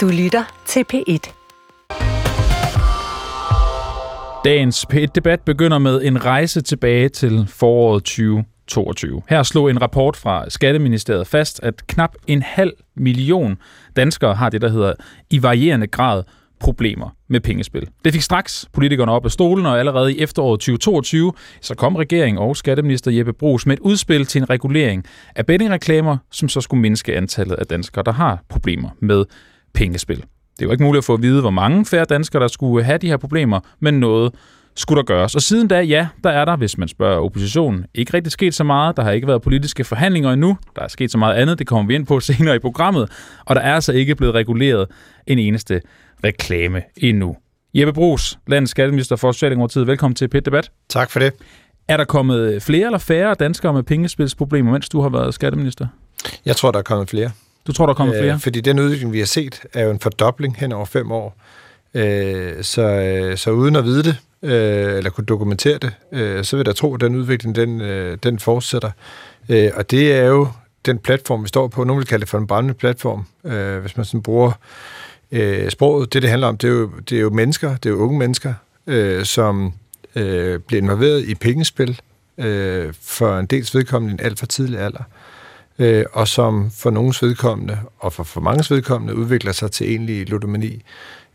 Du lytter til P1. Dagens P1-debat begynder med en rejse tilbage til foråret 2022. Her slog en rapport fra Skatteministeriet fast, at knap en halv million danskere har det, der hedder i varierende grad problemer med pengespil. Det fik straks politikerne op af stolen, og allerede i efteråret 2022, så kom regeringen og skatteminister Jeppe Brugs med et udspil til en regulering af bettingreklamer, som så skulle mindske antallet af danskere, der har problemer med pengespil. Det var ikke muligt at få at vide, hvor mange færre danskere, der skulle have de her problemer, men noget skulle der gøres. Og siden da, ja, der er der, hvis man spørger oppositionen, ikke rigtig sket så meget. Der har ikke været politiske forhandlinger endnu. Der er sket så meget andet, det kommer vi ind på senere i programmet. Og der er altså ikke blevet reguleret en eneste reklame endnu. Jeppe Brugs, landets skatteminister for Socialdemokratiet. Velkommen til PET Debat. Tak for det. Er der kommet flere eller færre danskere med pengespilsproblemer, mens du har været skatteminister? Jeg tror, der er kommet flere. Du tror, der er kommet flere? Øh, fordi den udvikling, vi har set, er jo en fordobling hen over fem år. Øh, så, øh, så uden at vide det, øh, eller kunne dokumentere det, øh, så vil jeg tro, at den udvikling, den, øh, den fortsætter. Øh, og det er jo den platform, vi står på. Nogle vil kalde det for en brændende platform, øh, hvis man sådan bruger øh, sproget. Det, det handler om, det er jo, det er jo mennesker, det er jo unge mennesker, øh, som øh, bliver involveret i pengespil øh, for en dels vedkommende en alt for tidlig alder, øh, og som for nogens vedkommende, og for, for manges vedkommende, udvikler sig til egentlig ludomani.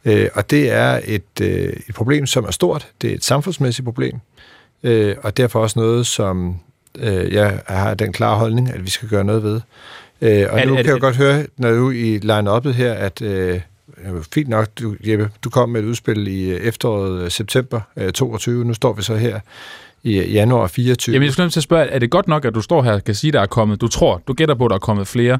Øh, og det er et, øh, et problem, som er stort. Det er et samfundsmæssigt problem, øh, og derfor også noget, som øh, jeg har den klare holdning, at vi skal gøre noget ved. Øh, og er, nu er, kan jeg godt høre, når du i line-up'et her, at øh, fint nok, du, Jeppe, du kom med et udspil i øh, efteråret øh, september øh, 22. Nu står vi så her i januar 24. Jamen, jeg skulle til at spørge, er det godt nok, at du står her og kan sige, der er kommet, du tror, du gætter på, der er kommet flere,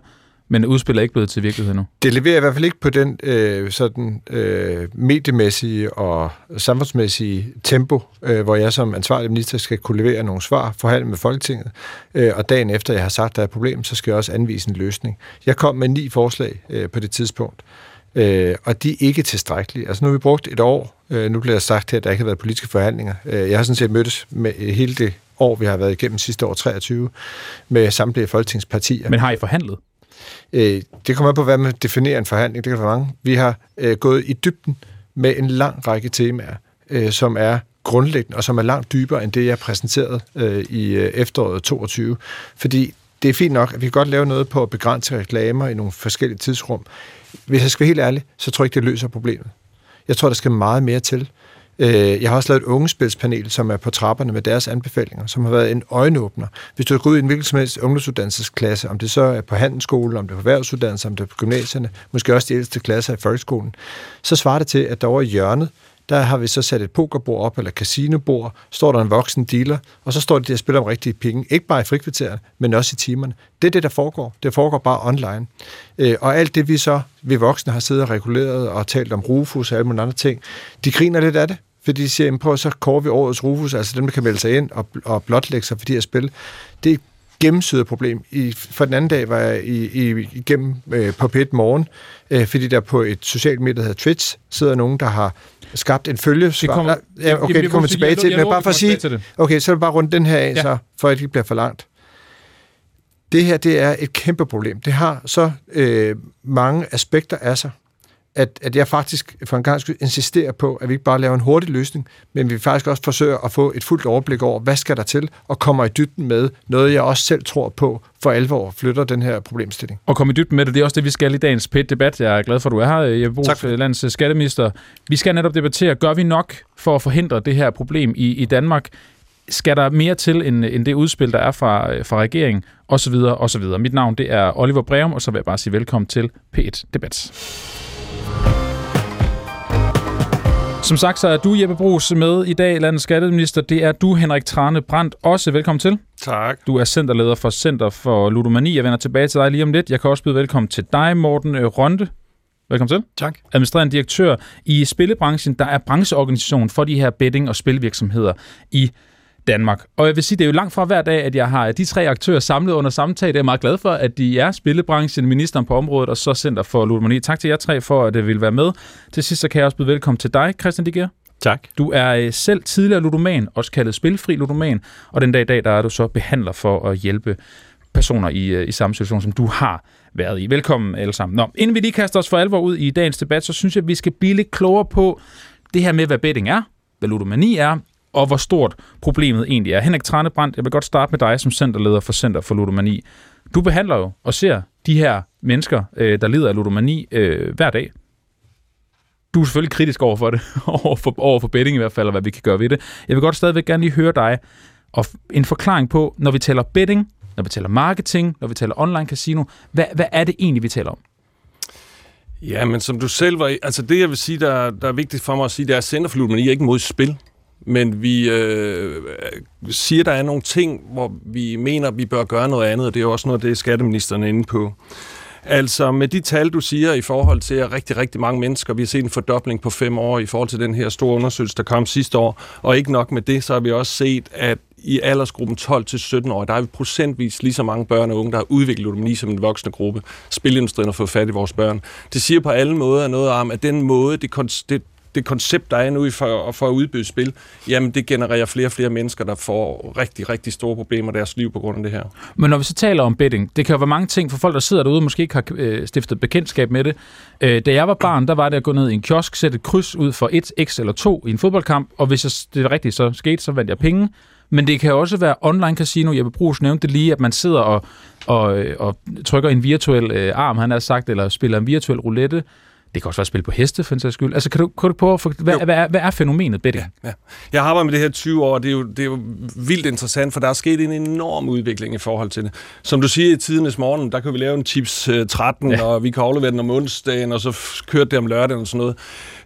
men udspillet er ikke blevet til virkelighed nu? Det leverer i hvert fald ikke på den øh, sådan, øh, mediemæssige og samfundsmæssige tempo, øh, hvor jeg som ansvarlig minister skal kunne levere nogle svar, forhandle med Folketinget, øh, og dagen efter jeg har sagt, at der er et problem, så skal jeg også anvise en løsning. Jeg kom med ni forslag øh, på det tidspunkt. Øh, og de er ikke tilstrækkelige. Altså nu har vi brugt et år, øh, nu bliver der sagt her, at der ikke har været politiske forhandlinger. Øh, jeg har sådan set mødtes med hele det år, vi har været igennem sidste år, 23, med samtlige folketingspartier. Men har I forhandlet? Øh, det kommer an på, hvad man definerer en forhandling. Det kan være mange. Vi har øh, gået i dybden med en lang række temaer, øh, som er grundlæggende, og som er langt dybere end det, jeg præsenterede øh, i øh, efteråret 22. Fordi det er fint nok, at vi kan godt lave noget på at begrænse reklamer i nogle forskellige tidsrum. Hvis jeg skal være helt ærlig, så tror jeg ikke, det løser problemet. Jeg tror, der skal meget mere til. Øh, jeg har også lavet et ungespilspanel, som er på trapperne med deres anbefalinger, som har været en øjenåbner. Hvis du går ud i en hvilken som helst ungdomsuddannelsesklasse, om det så er på handelsskolen, om det er på erhvervsuddannelse, om det er på gymnasierne, måske også de ældste klasser i folkeskolen, så svarer det til, at der over i hjørnet, der har vi så sat et pokerbord op, eller casinobord, står der en voksen dealer, og så står de der og spiller om rigtige penge. Ikke bare i frikvarteret, men også i timerne. Det er det, der foregår. Det foregår bare online. Øh, og alt det, vi så, vi voksne har siddet og reguleret og talt om Rufus og alle mulige andre ting, de griner lidt af det, fordi de siger, prøv så kårer vi årets Rufus, altså dem, der kan melde sig ind og, og blotlægge sig for de her spil. Det er gennemsyret problem. I, for den anden dag var jeg i, i, igennem øh, på p morgen, øh, fordi der på et socialt medie, der hedder Twitch, sidder nogen, der har skabt en følge. Det kommer, ja, okay, det kommer tilbage til, men bare for at sige, okay, så er det bare rundt den her af, ja. så, for at det ikke bliver for langt. Det her, det er et kæmpe problem. Det har så øh, mange aspekter af sig at, at jeg faktisk for en gang skulle insistere på, at vi ikke bare laver en hurtig løsning, men vi faktisk også forsøger at få et fuldt overblik over, hvad skal der til, og kommer i dybden med noget, jeg også selv tror på, for alvor flytter den her problemstilling. Og komme i dybden med det, det er også det, vi skal i dagens PET-debat. Jeg er glad for, at du er her, Jeppe Brugs, landets skatteminister. Vi skal netop debattere, gør vi nok for at forhindre det her problem i, i Danmark? Skal der mere til, end, end det udspil, der er fra, fra regeringen, og så videre, og så videre. Mit navn, det er Oliver Breum, og så vil jeg bare sige velkommen til P1-debat. Som sagt, så er du, Jeppe Brugs, med i dag, landets skatteminister. Det er du, Henrik Trane Brandt, også. Velkommen til. Tak. Du er centerleder for Center for Ludomani. Jeg vender tilbage til dig lige om lidt. Jeg kan også byde velkommen til dig, Morten øh, Ronde. Velkommen til. Tak. Administrerende direktør i spillebranchen, der er brancheorganisation for de her betting- og spilvirksomheder i Danmark. Og jeg vil sige, det er jo langt fra hver dag, at jeg har de tre aktører samlet under samtale. Det er jeg meget glad for, at de er spillebranchen, ministeren på området og så Center for Ludomani. Tak til jer tre for, at det vil være med. Til sidst så kan jeg også byde velkommen til dig, Christian Diger. Tak. Du er øh, selv tidligere ludoman, også kaldet spilfri ludoman, og den dag i dag, der er du så behandler for at hjælpe personer i, øh, i samme situation, som du har været i. Velkommen alle sammen. Nå, inden vi lige kaster os for alvor ud i dagens debat, så synes jeg, at vi skal blive lidt klogere på det her med, hvad betting er, hvad ludomani er, og hvor stort problemet egentlig er. Henrik Tranebrandt, jeg vil godt starte med dig som centerleder for Center for Ludomani. Du behandler jo og ser de her mennesker, øh, der lider af ludomani øh, hver dag. Du er selvfølgelig kritisk over for det, over for, over for betting i hvert fald, og hvad vi kan gøre ved det. Jeg vil godt stadigvæk gerne lige høre dig, og en forklaring på, når vi taler betting, når vi taler marketing, når vi taler online casino, hvad, hvad er det egentlig, vi taler om? Ja, men som du selv var... Altså det, jeg vil sige, der, der er vigtigt for mig at sige, det er, at Center for Ludomani er ikke mod spil. Men vi øh, siger, der er nogle ting, hvor vi mener, vi bør gøre noget andet, og det er også noget, det er skatteministeren inde på. Altså med de tal, du siger i forhold til, at rigtig, rigtig mange mennesker, vi har set en fordobling på fem år i forhold til den her store undersøgelse, der kom sidste år, og ikke nok med det, så har vi også set, at i aldersgruppen 12-17 år, der er vi procentvis lige så mange børn og unge, der har udviklet ludomani som en voksne gruppe. Spilindustrien har fået fat i vores børn. Det siger på alle måder noget om, at den måde, det, det, det koncept, der er nu for, for at udbyde spil, jamen det genererer flere og flere mennesker, der får rigtig, rigtig store problemer i deres liv på grund af det her. Men når vi så taler om betting, det kan jo være mange ting for folk, der sidder derude, måske ikke har øh, stiftet bekendtskab med det. Øh, da jeg var barn, der var det at gå ned i en kiosk, sætte et kryds ud for et x eller to i en fodboldkamp, og hvis jeg, det er rigtigt så skete, så vandt jeg penge. Men det kan også være online casino. Jeg vil bruge nævnte det lige, at man sidder og, og, øh, og trykker en virtuel øh, arm, han har sagt, eller spiller en virtuel roulette. Det kan også være spil på heste, for en sags skyld. Altså, kan du, kan du prøve at få, hvad, hvad, er, hvad er fænomenet betting? Ja, ja. Jeg har arbejdet med det her 20 år, og det er, jo, det er jo vildt interessant, for der er sket en enorm udvikling i forhold til det. Som du siger i tidernes morgen, der kan vi lave en chips 13, ja. og vi kan aflevere den om onsdagen, og så kørte det om lørdagen og sådan noget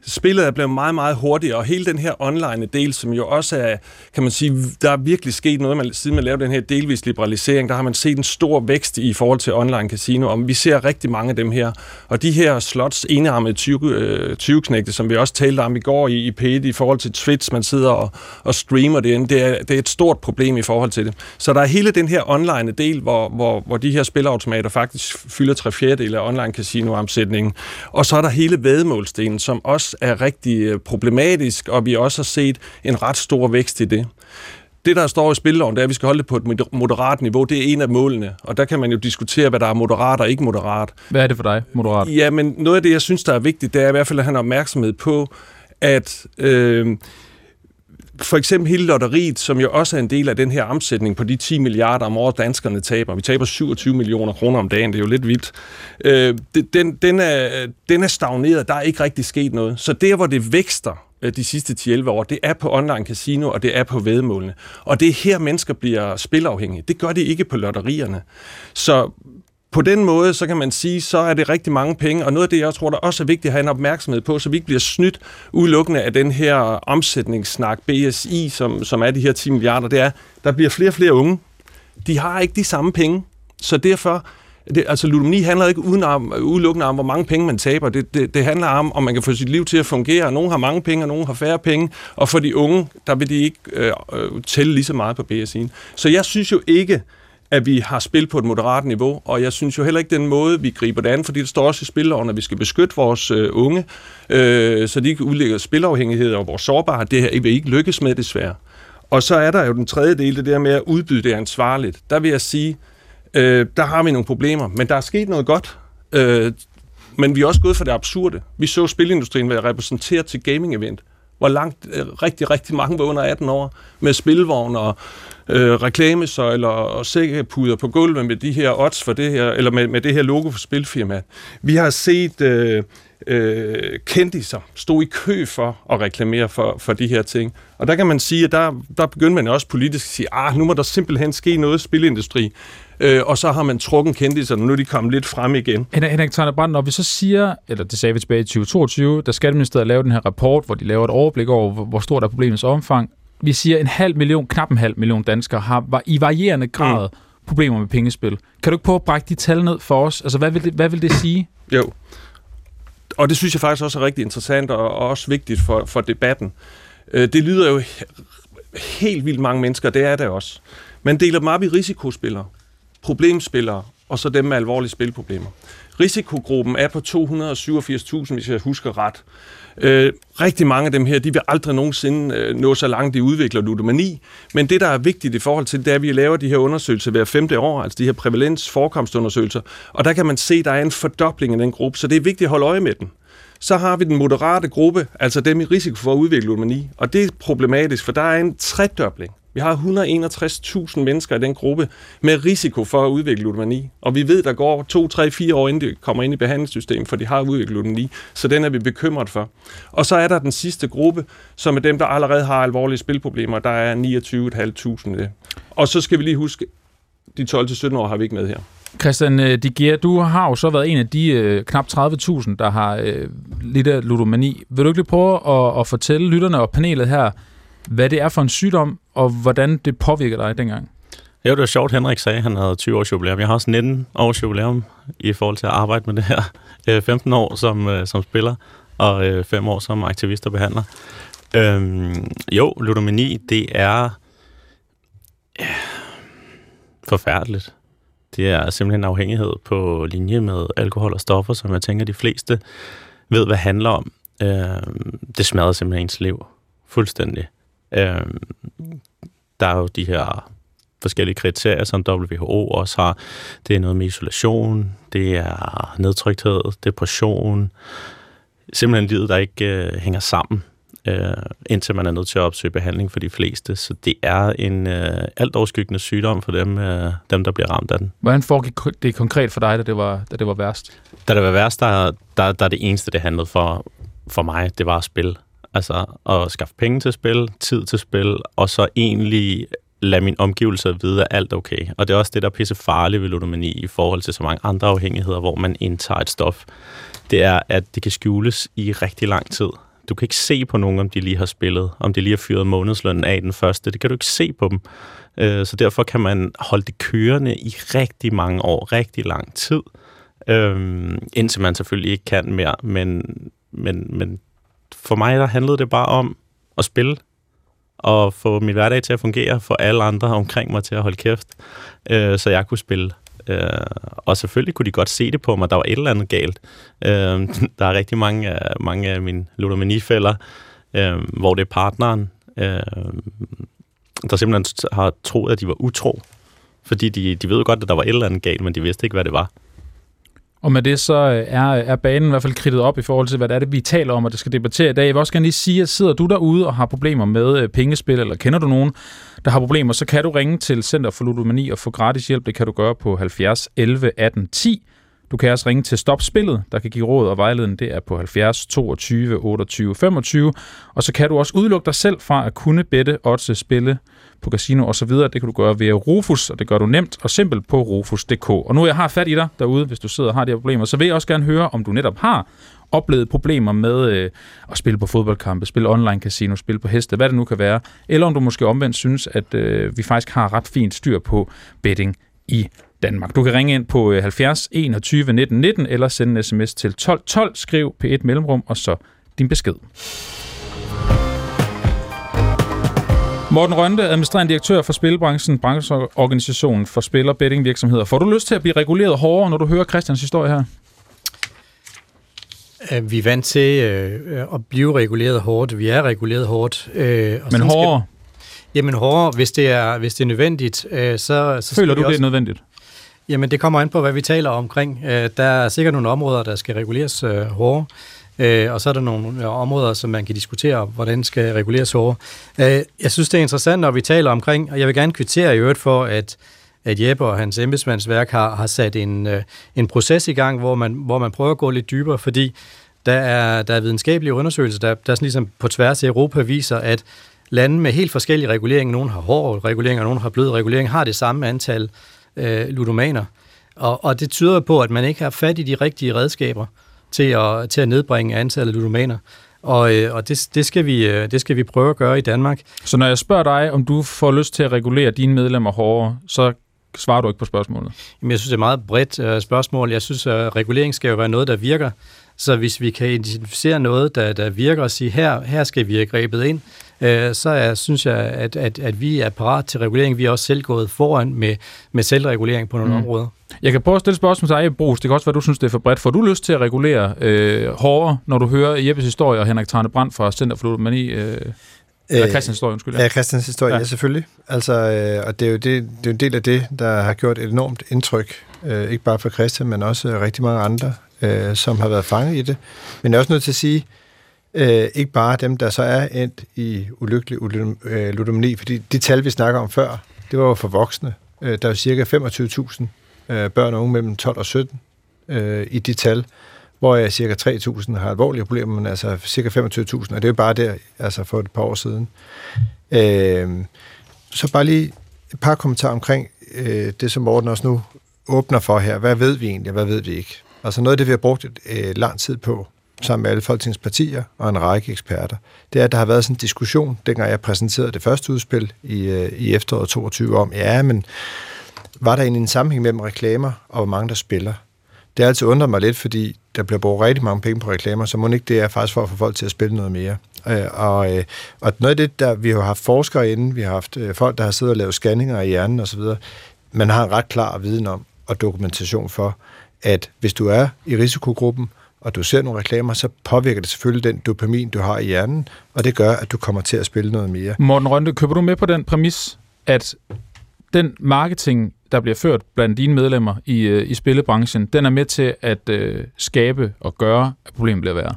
spillet er blevet meget, meget hurtigere, og hele den her online del, som jo også er, kan man sige, der er virkelig sket noget, man, siden man lavede den her delvis liberalisering, der har man set en stor vækst i forhold til online casino, og vi ser rigtig mange af dem her. Og de her slots, med 20, 20 knægte, som vi også talte om i går i, i p i forhold til Twitch, man sidder og, og streamer det, det er, det er et stort problem i forhold til det. Så der er hele den her online del, hvor, hvor, hvor de her spilautomater faktisk fylder tre fjerdedel af online casino-omsætningen. Og så er der hele vedmålstenen, som også er rigtig øh, problematisk, og vi også har set en ret stor vækst i det. Det, der står i spilleloven, det er, at vi skal holde det på et moderat niveau. Det er en af målene, og der kan man jo diskutere, hvad der er moderat og ikke moderat. Hvad er det for dig, moderat? Ja, men noget af det, jeg synes, der er vigtigt, det er i hvert fald at have opmærksomhed på, at øh, for eksempel hele lotteriet, som jo også er en del af den her omsætning på de 10 milliarder om året, danskerne taber. Vi taber 27 millioner kroner om dagen, det er jo lidt vildt. Øh, den, den, er, den er stagneret, der er ikke rigtig sket noget. Så der, hvor det vækster, Øh, de sidste 10-11 år, det er på online casino, og det er på vedmålene. Og det er her, mennesker bliver spilafhængige. Det gør de ikke på lotterierne. Så på den måde, så kan man sige, så er det rigtig mange penge, og noget af det, jeg tror, der også er vigtigt at have en opmærksomhed på, så vi ikke bliver snydt udelukkende af den her omsætningssnak, BSI, som, som er de her 10 milliarder, det er, der bliver flere og flere unge. De har ikke de samme penge, så derfor, det, altså ludomani handler ikke uden om, udelukkende om, hvor mange penge man taber. Det, det, det handler om, om man kan få sit liv til at fungere. Nogle har mange penge, og nogle har færre penge. Og for de unge, der vil de ikke øh, øh tælle lige så meget på BSI'en. Så jeg synes jo ikke, at vi har spil på et moderat niveau, og jeg synes jo heller ikke den måde, vi griber det an, fordi det står også i spilloven, at vi skal beskytte vores øh, unge, øh, så de ikke udlægger spilafhængighed og vores sårbarhed. Det her vil ikke lykkes med, desværre. Og så er der jo den tredje del, det der med at udbyde det ansvarligt. Der vil jeg sige, øh, der har vi nogle problemer, men der er sket noget godt. Øh, men vi er også gået for det absurde. Vi så spilindustrien være repræsenteret til gaming-event, hvor langt øh, rigtig, rigtig mange var under 18 år, med spilvogn og øh, reklamesøjler og sækkepuder på gulvet med de her odds for det her, eller med, med det her logo for spilfirmaet. Vi har set øh, øh, kendiser stå i kø for at reklamere for, for de her ting. Og der kan man sige, at der, der begynder man også politisk at sige, ah, nu må der simpelthen ske noget i spilindustri. Øh, og så har man trukken kendiserne, nu er de kommet lidt frem igen. Henrik Tørner Brandt, når vi så siger, eller det sagde vi tilbage i 2022, da Skatteministeriet lavede den her rapport, hvor de laver et overblik over, hvor stort er problemets omfang, vi siger en halv million, knap en halv million danskere har var i varierende grad mm. problemer med pengespil. Kan du ikke prøve at brække de tal ned for os? Altså, hvad vil det, hvad vil det sige? Jo. Og det synes jeg faktisk også er rigtig interessant og også vigtigt for, for debatten. Øh, det lyder jo helt vildt mange mennesker, det er det også. Man deler dem op i risikospillere, problemspillere og så dem med alvorlige spilproblemer. Risikogruppen er på 287.000, hvis jeg husker ret. Øh, rigtig mange af dem her, de vil aldrig nogensinde øh, nå så langt, de udvikler ludomani. Men det, der er vigtigt i forhold til, det er, at vi laver de her undersøgelser hver femte år, altså de her prævalens-forekomstundersøgelser, og der kan man se, at der er en fordobling af den gruppe, så det er vigtigt at holde øje med den. Så har vi den moderate gruppe, altså dem i risiko for at udvikle ludomani, og det er problematisk, for der er en tredobling vi har 161.000 mennesker i den gruppe med risiko for at udvikle ludomani. Og vi ved, der går 2, 3, 4 år, inden de kommer ind i behandlingssystemet, for de har udviklet ludomani. Så den er vi bekymret for. Og så er der den sidste gruppe, som er dem, der allerede har alvorlige spilproblemer. Der er 29.500. Og så skal vi lige huske, de 12-17 år har vi ikke med her. Christian øh, Digier, du har jo så været en af de øh, knap 30.000, der har øh, lidt af ludomani. Vil du ikke lige prøve at, at fortælle lytterne og panelet her, hvad det er for en sygdom, og hvordan det påvirker dig dengang. Ja, det var sjovt, Henrik sagde, at han havde 20 års jubilæum. Jeg har også 19 års jubilæum i forhold til at arbejde med det her. Øh, 15 år som, øh, som spiller, og øh, 5 år som aktivist og behandler. Øhm, jo, ludomani, det er ja, forfærdeligt. Det er simpelthen afhængighed på linje med alkohol og stoffer, som jeg tænker, de fleste ved, hvad det handler om. Øhm, det smadrer simpelthen ens liv. Fuldstændig. Øh, der er jo de her forskellige kriterier, som WHO også har. Det er noget med isolation, det er nedtrykthed, depression, simpelthen livet, der ikke øh, hænger sammen, øh, indtil man er nødt til at opsøge behandling for de fleste. Så det er en øh, alt overskyggende sygdom for dem, øh, dem, der bliver ramt af den. Hvordan foregik det konkret for dig, da det var, da det var værst? Da det var værst, der, der, der er det eneste, det handlede for, for mig, det var at spille. Altså at skaffe penge til spil, tid til spil, og så egentlig lade min omgivelser vide, at alt er okay. Og det er også det, der er pisse farligt ved ludomani i forhold til så mange andre afhængigheder, hvor man indtager et stof. Det er, at det kan skjules i rigtig lang tid. Du kan ikke se på nogen, om de lige har spillet, om de lige har fyret månedslønnen af den første. Det kan du ikke se på dem. Øh, så derfor kan man holde det kørende i rigtig mange år, rigtig lang tid, øhm, indtil man selvfølgelig ikke kan mere. Men, men, men for mig der handlede det bare om at spille og få min hverdag til at fungere, for alle andre omkring mig til at holde kæft, øh, så jeg kunne spille. Øh, og selvfølgelig kunne de godt se det på mig, der var et eller andet galt. Øh, der er rigtig mange, mange af mine ludomanifælder, øh, hvor det er partneren, øh, der simpelthen har troet, at de var utro. Fordi de, de ved godt, at der var et eller andet galt, men de vidste ikke, hvad det var. Og med det så øh, er, er banen i hvert fald kridtet op i forhold til, hvad det er, det, vi taler om, og det skal debattere i dag. Jeg vil også gerne lige sige, at sidder du derude og har problemer med øh, pengespil, eller kender du nogen, der har problemer, så kan du ringe til Center for Ludomani og få gratis hjælp. Det kan du gøre på 70 11 18 10. Du kan også ringe til Stop Spillet, der kan give råd og vejledning. Det er på 70 22 28 25. Og så kan du også udelukke dig selv fra at kunne bette, odds, spille på casino og så videre. Det kan du gøre via Rufus, og det gør du nemt og simpelt på rufus.dk. Og nu jeg har fat i dig derude, hvis du sidder og har de her problemer, så vil jeg også gerne høre, om du netop har oplevet problemer med øh, at spille på fodboldkampe, spille online casino, spille på heste, hvad det nu kan være, eller om du måske omvendt synes, at øh, vi faktisk har ret fint styr på betting i Danmark. Du kan ringe ind på 70 21 19 19 eller sende en sms til 12 12, skriv P1 Mellemrum og så din besked. Morten Rønte, administrerende direktør for Spilbranchen, brancheorganisationen for spil- og bettingvirksomheder. Får du lyst til at blive reguleret hårdere, når du hører Christians historie her? Vi er vant til øh, at blive reguleret hårdt. Vi er reguleret hårdt. Øh, og Men hårdere? Skal, jamen hårdere, hvis det er, hvis det er nødvendigt. Øh, så, så Føler du, også, det er nødvendigt? Jamen det kommer an på, hvad vi taler omkring. Der er sikkert nogle områder, der skal reguleres hårdere. Øh, og så er der nogle områder, som man kan diskutere, hvordan skal reguleres over. Øh, jeg synes, det er interessant, når vi taler omkring, og jeg vil gerne kvittere i øvrigt for, at at Jeppe og hans embedsmandsværk har, har sat en, øh, en proces i gang, hvor man, hvor man prøver at gå lidt dybere, fordi der er, der er videnskabelige undersøgelser, der, der sådan ligesom på tværs af Europa viser, at lande med helt forskellige reguleringer, nogen har hård regulering, og nogen har blød regulering, har det samme antal øh, ludomaner. Og, og det tyder på, at man ikke har fat i de rigtige redskaber til at, til at nedbringe antallet af ludomaner. Og, øh, og det, det, skal vi, øh, det skal vi prøve at gøre i Danmark. Så når jeg spørger dig, om du får lyst til at regulere dine medlemmer hårdere, så svarer du ikke på spørgsmålet? Jamen, jeg synes, det er et meget bredt uh, spørgsmål. Jeg synes, at regulering skal jo være noget, der virker. Så hvis vi kan identificere noget, der, der virker og sige, her, her skal vi have grebet ind, uh, så er, synes jeg, at, at, at vi er parat til regulering. Vi er også selv gået foran med, med selvregulering på nogle mm. områder. Jeg kan prøve at stille spørgsmål til dig, Brugs. Det kan også være, du synes, det er for bredt. Får du lyst til at regulere øh, hårdere, når du hører Jeppes historie og Henrik Trane Brandt fra Center for Ludomani? Øh, eller Christians historie, undskyld. Ja, Christians historie, ja, ja selvfølgelig. Altså, øh, og det er, jo det, det er en del af det, der har gjort et enormt indtryk. Øh, ikke bare for Christian, men også rigtig mange andre, øh, som har været fanget i det. Men jeg er også nødt til at sige, øh, ikke bare dem, der så er endt i ulykkelig øh, ludomani, fordi de tal, vi snakker om før, det var jo for voksne. Øh, der er jo cirka 25.000 øh, børn og unge mellem 12 og 17 øh, i de tal, hvor jeg cirka 3.000 har alvorlige problemer, men altså cirka 25.000, og det er jo bare der, altså for et par år siden. Øh, så bare lige et par kommentarer omkring øh, det, som Morten også nu åbner for her. Hvad ved vi egentlig, og hvad ved vi ikke? Altså noget af det, vi har brugt øh, lang tid på, sammen med alle folketingspartier og en række eksperter, det er, at der har været sådan en diskussion, dengang jeg præsenterede det første udspil i, øh, i efteråret 22 om, ja, men var der egentlig en sammenhæng mellem reklamer og hvor mange der spiller? Det har altid undret mig lidt, fordi der bliver brugt rigtig mange penge på reklamer, så må ikke det er faktisk for at få folk til at spille noget mere. Øh, og, øh, og noget af det, der vi har haft forskere inde, vi har haft øh, folk, der har siddet og lavet scanninger i hjernen osv., man har en ret klar viden om og dokumentation for, at hvis du er i risikogruppen, og du ser nogle reklamer, så påvirker det selvfølgelig den dopamin, du har i hjernen, og det gør, at du kommer til at spille noget mere. Morten Rønde, køber du med på den præmis, at den marketing, der bliver ført blandt dine medlemmer i, øh, i spillebranchen, den er med til at øh, skabe og gøre, at problemet bliver værre?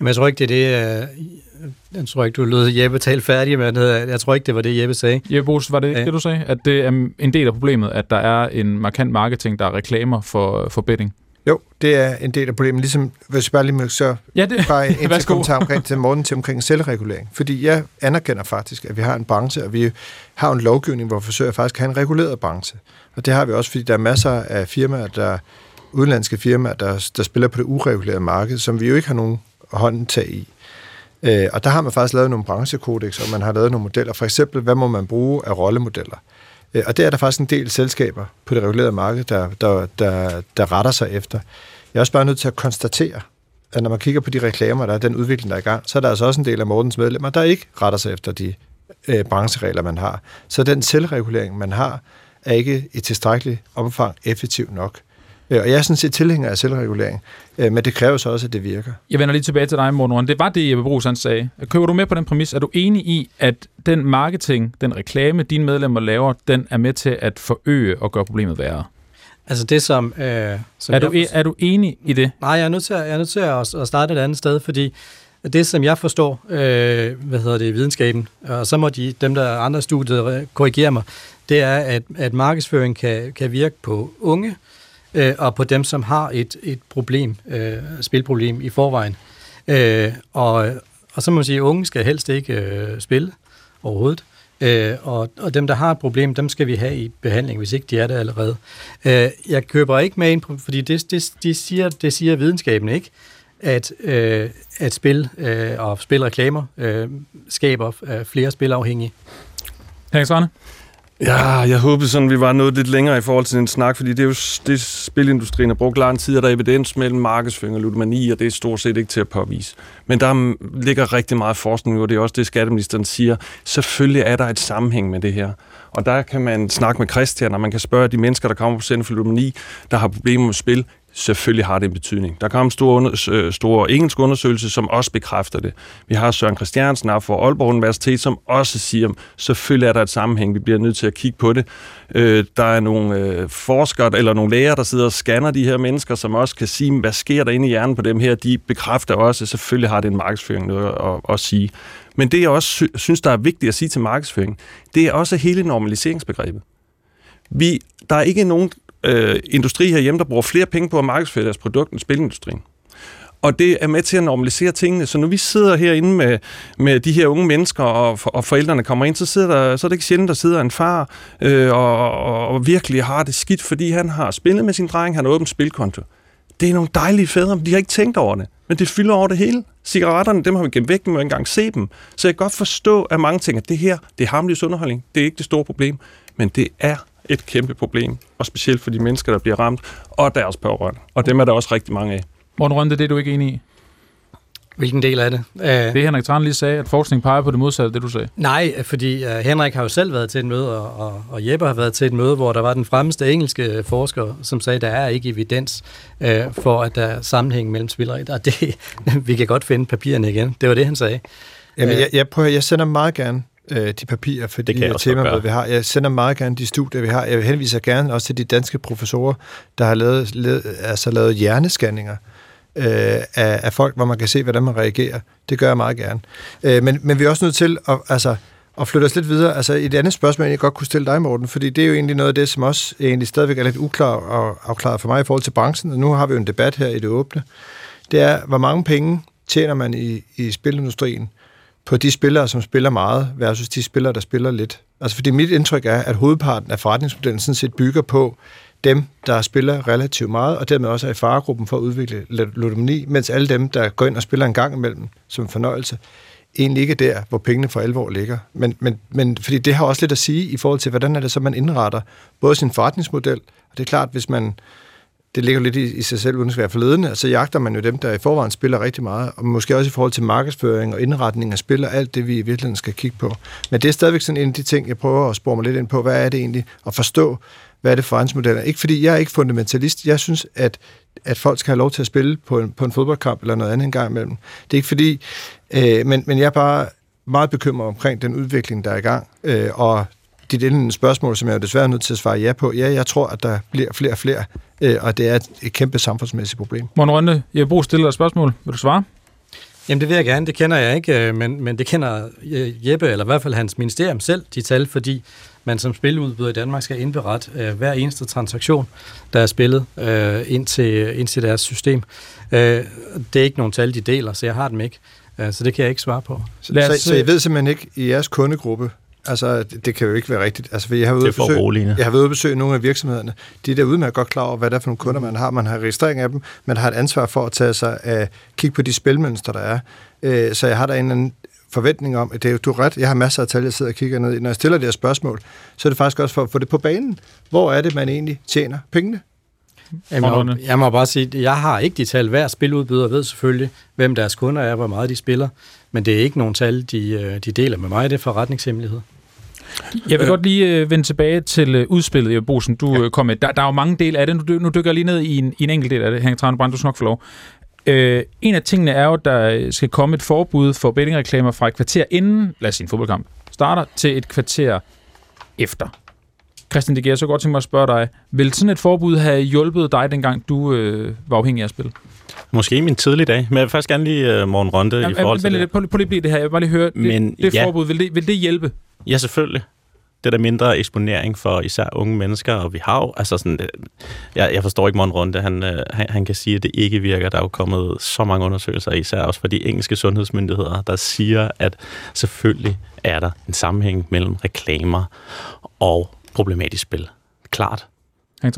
Jamen, jeg tror ikke, det er det... Øh, jeg tror ikke, du lød Jeppe tale færdig, men jeg tror ikke, det var det, Jeppe sagde. Jeppe Bos, var det ikke ja. det, du sagde? At det er en del af problemet, at der er en markant marketing, der er reklamer for, for betting? Jo, det er en del af problemet. Ligesom, hvis jeg bare lige må så ja, det, bare en til kommentar omkring til morgen til omkring selvregulering. Fordi jeg anerkender faktisk, at vi har en branche, og vi har en lovgivning, hvor vi forsøger faktisk at have en reguleret branche. Og det har vi også, fordi der er masser af firmaer, der udenlandske firmaer, der, der spiller på det uregulerede marked, som vi jo ikke har nogen håndtag i. Øh, og der har man faktisk lavet nogle branchekodex, og man har lavet nogle modeller. For eksempel, hvad må man bruge af rollemodeller? Øh, og det er der faktisk en del selskaber på det regulerede marked, der, der, der, der retter sig efter. Jeg er også bare nødt til at konstatere, at når man kigger på de reklamer, der er den udvikling, der er i gang, så er der altså også en del af Mortens medlemmer, der ikke retter sig efter de øh, brancheregler, man har. Så den selvregulering, man har, er ikke i tilstrækkelig omfang effektiv nok. Øh, og jeg er sådan set tilhænger af selvregulering, øh, men det kræver så også, at det virker. Jeg vender lige tilbage til dig, Morten Det var det, Jeppe Brugs han sagde. Køber du med på den præmis? Er du enig i, at den marketing, den reklame, dine medlemmer laver, den er med til at forøge og gøre problemet værre? Altså det, som... Øh, som er, du, jeg, er du enig i det? Nej, jeg er nødt til, at, jeg er nødt til at, at starte et andet sted, fordi det, som jeg forstår, øh, hvad hedder det, videnskaben, og så må de, dem, der er andre studier, korrigere mig, det er, at, at markedsføring kan, kan virke på unge, øh, Øh, og på dem, som har et, et problem, øh, spilproblem i forvejen. Øh, og, og så må man sige, at unge skal helst ikke øh, spille overhovedet. Øh, og, og dem, der har et problem, dem skal vi have i behandling, hvis ikke de er det allerede. Øh, jeg køber ikke med ind på, fordi det, det, det, siger, det siger videnskaben ikke, at, øh, at spil øh, og spilreklamer øh, skaber øh, flere spilafhængige. Henrik Svane? Ja, jeg håber sådan, vi var noget lidt længere i forhold til den snak, fordi det er jo det, spilindustrien har brugt lang tid, og der er evidens mellem markedsføring og ludomani, og det er stort set ikke til at påvise. Men der ligger rigtig meget forskning, og det er også det, skatteministeren siger. Selvfølgelig er der et sammenhæng med det her. Og der kan man snakke med Christian, og man kan spørge de mennesker, der kommer på Center for Ludomani, der har problemer med spil selvfølgelig har det en betydning. Der kom en stor, under, øh, stor engelsk undersøgelse, som også bekræfter det. Vi har Søren Christiansen af for Aalborg Universitet, som også siger, selvfølgelig er der et sammenhæng, vi bliver nødt til at kigge på det. Øh, der er nogle øh, forskere eller nogle læger, der sidder og scanner de her mennesker, som også kan sige, hvad sker der inde i hjernen på dem her. De bekræfter også, at selvfølgelig har det en markedsføring noget at, at, at sige. Men det, jeg også synes, der er vigtigt at sige til markedsføring, det er også hele normaliseringsbegrebet. Vi, der er ikke nogen øh, industri herhjemme, der bruger flere penge på at markedsføre deres produkt end spilindustrien. Og det er med til at normalisere tingene. Så når vi sidder herinde med, med de her unge mennesker, og, for, og forældrene kommer ind, så, sidder der, så er det ikke sjældent, der sidder en far øh, og, og virkelig har det skidt, fordi han har spillet med sin dreng, han har åbent spilkonto. Det er nogle dejlige fædre, men de har ikke tænkt over det. Men det fylder over det hele. Cigaretterne, dem har vi gemt væk, vi ikke engang se dem. Så jeg kan godt forstå, at mange tænker, at det her, det er harmløs underholdning. Det er ikke det store problem. Men det er et kæmpe problem, og specielt for de mennesker, der bliver ramt, og deres pårørende. Og dem er der også rigtig mange af. Morten Rønne, det er du ikke enig i? Hvilken del af det? Uh, det Henrik Tran lige sagde, at forskning peger på det modsatte, det du sagde. Nej, fordi uh, Henrik har jo selv været til et møde, og, og, og Jeppe har været til et møde, hvor der var den fremmeste engelske forsker, som sagde, at der er ikke evidens uh, for, at der er sammenhæng mellem spillere. Og det, vi kan godt finde papirerne igen. Det var det, han sagde. Jamen, jeg, jeg, prøver, jeg sender meget gerne øh, de papirer for Det de temaer, vi har. Jeg sender meget gerne de studier, vi har. Jeg henviser gerne også til de danske professorer, der har lavet, lavet, altså lavet hjernescanninger øh, af, af folk, hvor man kan se, hvordan man reagerer. Det gør jeg meget gerne. Øh, men, men vi er også nødt til at, altså, at flytte os lidt videre. Altså et andet spørgsmål, jeg godt kunne stille dig, Morten, fordi det er jo egentlig noget af det, som også egentlig stadigvæk er lidt uklar og afklaret for mig i forhold til branchen. Og nu har vi jo en debat her i det åbne. Det er, hvor mange penge tjener man i, i spilindustrien på de spillere, som spiller meget, versus de spillere, der spiller lidt. Altså fordi mit indtryk er, at hovedparten af forretningsmodellen sådan set bygger på dem, der spiller relativt meget, og dermed også er i faregruppen for at udvikle ludomani, mens alle dem, der går ind og spiller en gang imellem som fornøjelse, egentlig ikke er der, hvor pengene for alvor ligger. Men, men, men fordi det har også lidt at sige i forhold til, hvordan er det så, man indretter både sin forretningsmodel, og det er klart, hvis man det ligger lidt i, i sig selv, uden at være forledende, og så jagter man jo dem, der i forvejen spiller rigtig meget, og måske også i forhold til markedsføring og indretning af spil og alt det, vi i virkeligheden skal kigge på. Men det er stadigvæk sådan en af de ting, jeg prøver at spore mig lidt ind på. Hvad er det egentlig? At forstå, hvad er det forretningsmodeller? Ikke fordi jeg er ikke fundamentalist. Jeg synes, at, at folk skal have lov til at spille på en, på en fodboldkamp eller noget andet en gang imellem. Det er ikke fordi, øh, men, men jeg er bare meget bekymret omkring den udvikling, der er i gang, øh, og dit indledende spørgsmål, som jeg er desværre nødt til at svare ja på. Ja, jeg tror, at der bliver flere og flere, øh, og det er et, et kæmpe samfundsmæssigt problem. Morten Rønne, jeg bruger stille dig et spørgsmål. Vil du svare? Jamen det vil jeg gerne, det kender jeg ikke, øh, men, men det kender øh, Jeppe, eller i hvert fald hans ministerium selv, de tal, fordi man som spiludbyder i Danmark skal indberette øh, hver eneste transaktion, der er spillet øh, ind, til, ind til deres system. Øh, det er ikke nogen tal, de deler, så jeg har dem ikke. Øh, så det kan jeg ikke svare på. Så, Lad os så, så se. jeg ved simpelthen ikke, i jeres kundegruppe, altså det, det kan jo ikke være rigtigt. Altså, for jeg har været Det er roligende. jeg har været ude besøge nogle af virksomhederne. De er der udmærket godt klar over, hvad det er for nogle kunder, man har. Man har registrering af dem, man har et ansvar for at tage sig af, kigge på de spilmønstre, der er. Øh, Så jeg har der en eller anden forventning om, at det er, jo- du har ret, jeg har masser af tal, jeg sidder og kigger ned i. Når jeg stiller det her spørgsmål, så er det faktisk også for at få det på banen. Hvor er det, man egentlig tjener pengene? Jamen, jeg, må bare sige, at jeg har ikke de tal. Hver spiludbyder ved selvfølgelig, hvem deres kunder er, hvor meget de spiller. Men det er ikke nogen tal, de, øh, de deler med mig. Det er forretningshemmelighed. Jeg vil Øh. godt lige øh, vende tilbage til øh, udspillet, Jeppe Bosen, du ja. kom med. Der, der er jo mange dele af det. Nu, nu dykker jeg lige ned i en, i en enkelt del af det. Henrik Tranbrand, du skal nok få lov. Øh, en af tingene er jo, at der skal komme et forbud for bettingreklamer fra et kvarter inden, lad os sige en fodboldkamp, starter til et kvarter efter. Christian, det giver så godt til mig at spørge dig. Vil sådan et forbud have hjulpet dig, dengang du øh, var afhængig af at spille? Måske i min tidlige dag, men jeg vil faktisk gerne lige uh, morgen Ronde i forhold til det. prøv, lige at blive det her. Jeg vil bare lige høre, det, Men det ja. forbud, vil det, vil det hjælpe? Ja, selvfølgelig. Det er der mindre eksponering for især unge mennesker, og vi har jo, altså sådan, øh, jeg, jeg forstår ikke Mon Runde, han, øh, han, han kan sige, at det ikke virker. Der er jo kommet så mange undersøgelser, især også fra de engelske sundhedsmyndigheder, der siger, at selvfølgelig er der en sammenhæng mellem reklamer og problematisk spil. Klart. Henrik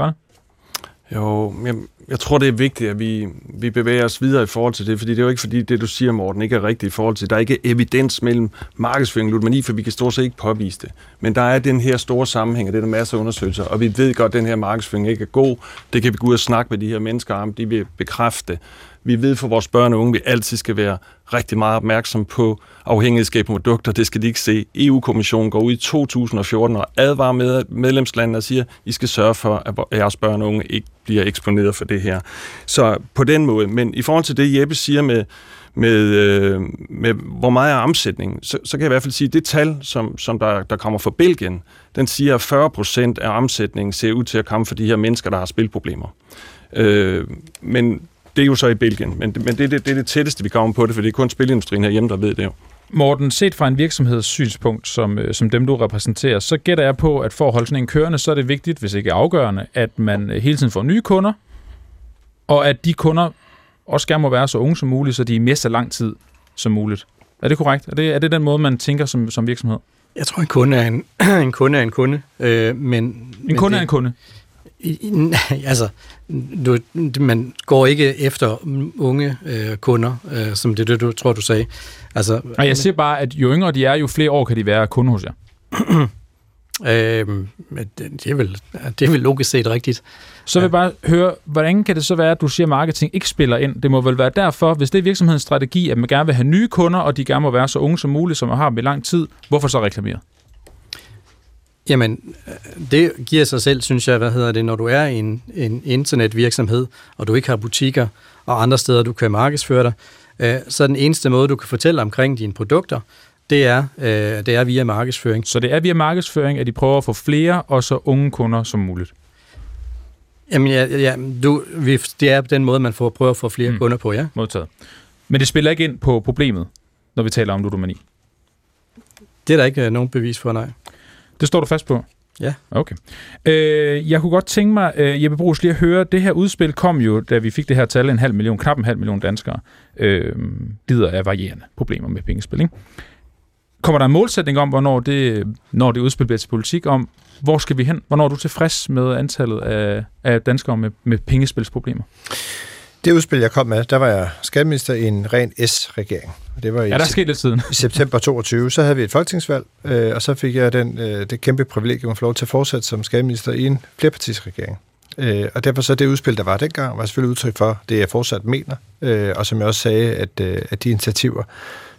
jo, jeg, jeg tror, det er vigtigt, at vi, vi bevæger os videre i forhold til det, fordi det er jo ikke fordi, det du siger, Morten, ikke er rigtigt i forhold til, der er ikke evidens mellem markedsføring og ludomani, for vi kan stort set ikke påvise det. Men der er den her store sammenhæng, og det er der masser af undersøgelser, og vi ved godt, at den her markedsføring ikke er god. Det kan vi gå ud og snakke med de her mennesker om, de vil bekræfte. Vi ved for vores børn og unge, vi altid skal være rigtig meget opmærksom på afhængighedsskabende produkter. Det skal de ikke se. EU-kommissionen går ud i 2014 og advarer med medlemslandene og siger, I skal sørge for, at jeres børn og unge ikke bliver eksponeret for det her. Så på den måde. Men i forhold til det, Jeppe siger med, med, øh, med hvor meget er omsætningen, så, så kan jeg i hvert fald sige, at det tal, som, som der, der kommer fra Belgien, den siger, at 40 procent af omsætningen ser ud til at komme fra de her mennesker, der har spilproblemer. Øh, men det er jo så i Belgien, men, men det, det, det er det tætteste, vi kommer på det, for det er kun spilindustrien herhjemme, der ved det jo. Morten, set fra en virksomheds synspunkt, som, øh, som dem du repræsenterer, så gætter jeg på, at for at holde sådan en kørende, så er det vigtigt, hvis ikke afgørende, at man øh, hele tiden får nye kunder, og at de kunder også gerne må være så unge som muligt, så de er med så lang tid som muligt. Er det korrekt? Er det, er det den måde, man tænker som, som virksomhed? Jeg tror, en kunde er en, en kunde er en kunde, øh, men... En kunde er en kunde. Altså, du, man går ikke efter unge øh, kunder, øh, som det det, du tror, du sagde. Altså, Og jeg siger bare, at jo yngre de er, jo flere år kan de være kunde hos jer. Øh, det, er vel, det er vel logisk set rigtigt. Så vil jeg bare høre, hvordan kan det så være, at du siger, at marketing ikke spiller ind? Det må vel være derfor, hvis det er virksomhedens strategi, at man gerne vil have nye kunder, og de gerne må være så unge som muligt, som man har dem i lang tid, hvorfor så reklamere? Jamen, det giver sig selv, synes jeg, hvad hedder det, når du er en, en internetvirksomhed, og du ikke har butikker og andre steder, du kan markedsføre dig, øh, så den eneste måde, du kan fortælle omkring dine produkter, det er, øh, det er via markedsføring. Så det er via markedsføring, at de prøver at få flere og så unge kunder som muligt? Jamen, ja, ja du, vi, det er den måde, man får prøver at få flere mm. kunder på, ja. Modtaget. Men det spiller ikke ind på problemet, når vi taler om ludomani? Det er der ikke øh, nogen bevis for, nej. Det står du fast på? Ja. Okay. Øh, jeg kunne godt tænke mig, øh, Jeppe Brugs, lige at høre, det her udspil kom jo, da vi fik det her tal, en halv million, knap en halv million danskere, øh, lider af varierende problemer med pengespil. Ikke? Kommer der en målsætning om, hvornår det, når det udspil bliver til politik, om hvor skal vi hen? Hvornår er du tilfreds med antallet af, af danskere med, med pengespilsproblemer? Det udspil, jeg kom med, der var jeg skatteminister i en ren S-regering. Det var i ja, der skete lidt siden. I september 22, så havde vi et folketingsvalg, øh, og så fik jeg den, øh, det kæmpe privilegium at få lov til at fortsætte som skatteminister i en flerpartisregering. Øh, og derfor så det udspil, der var dengang, var selvfølgelig udtryk for det, jeg fortsat mener, øh, og som jeg også sagde, at, øh, at de initiativer,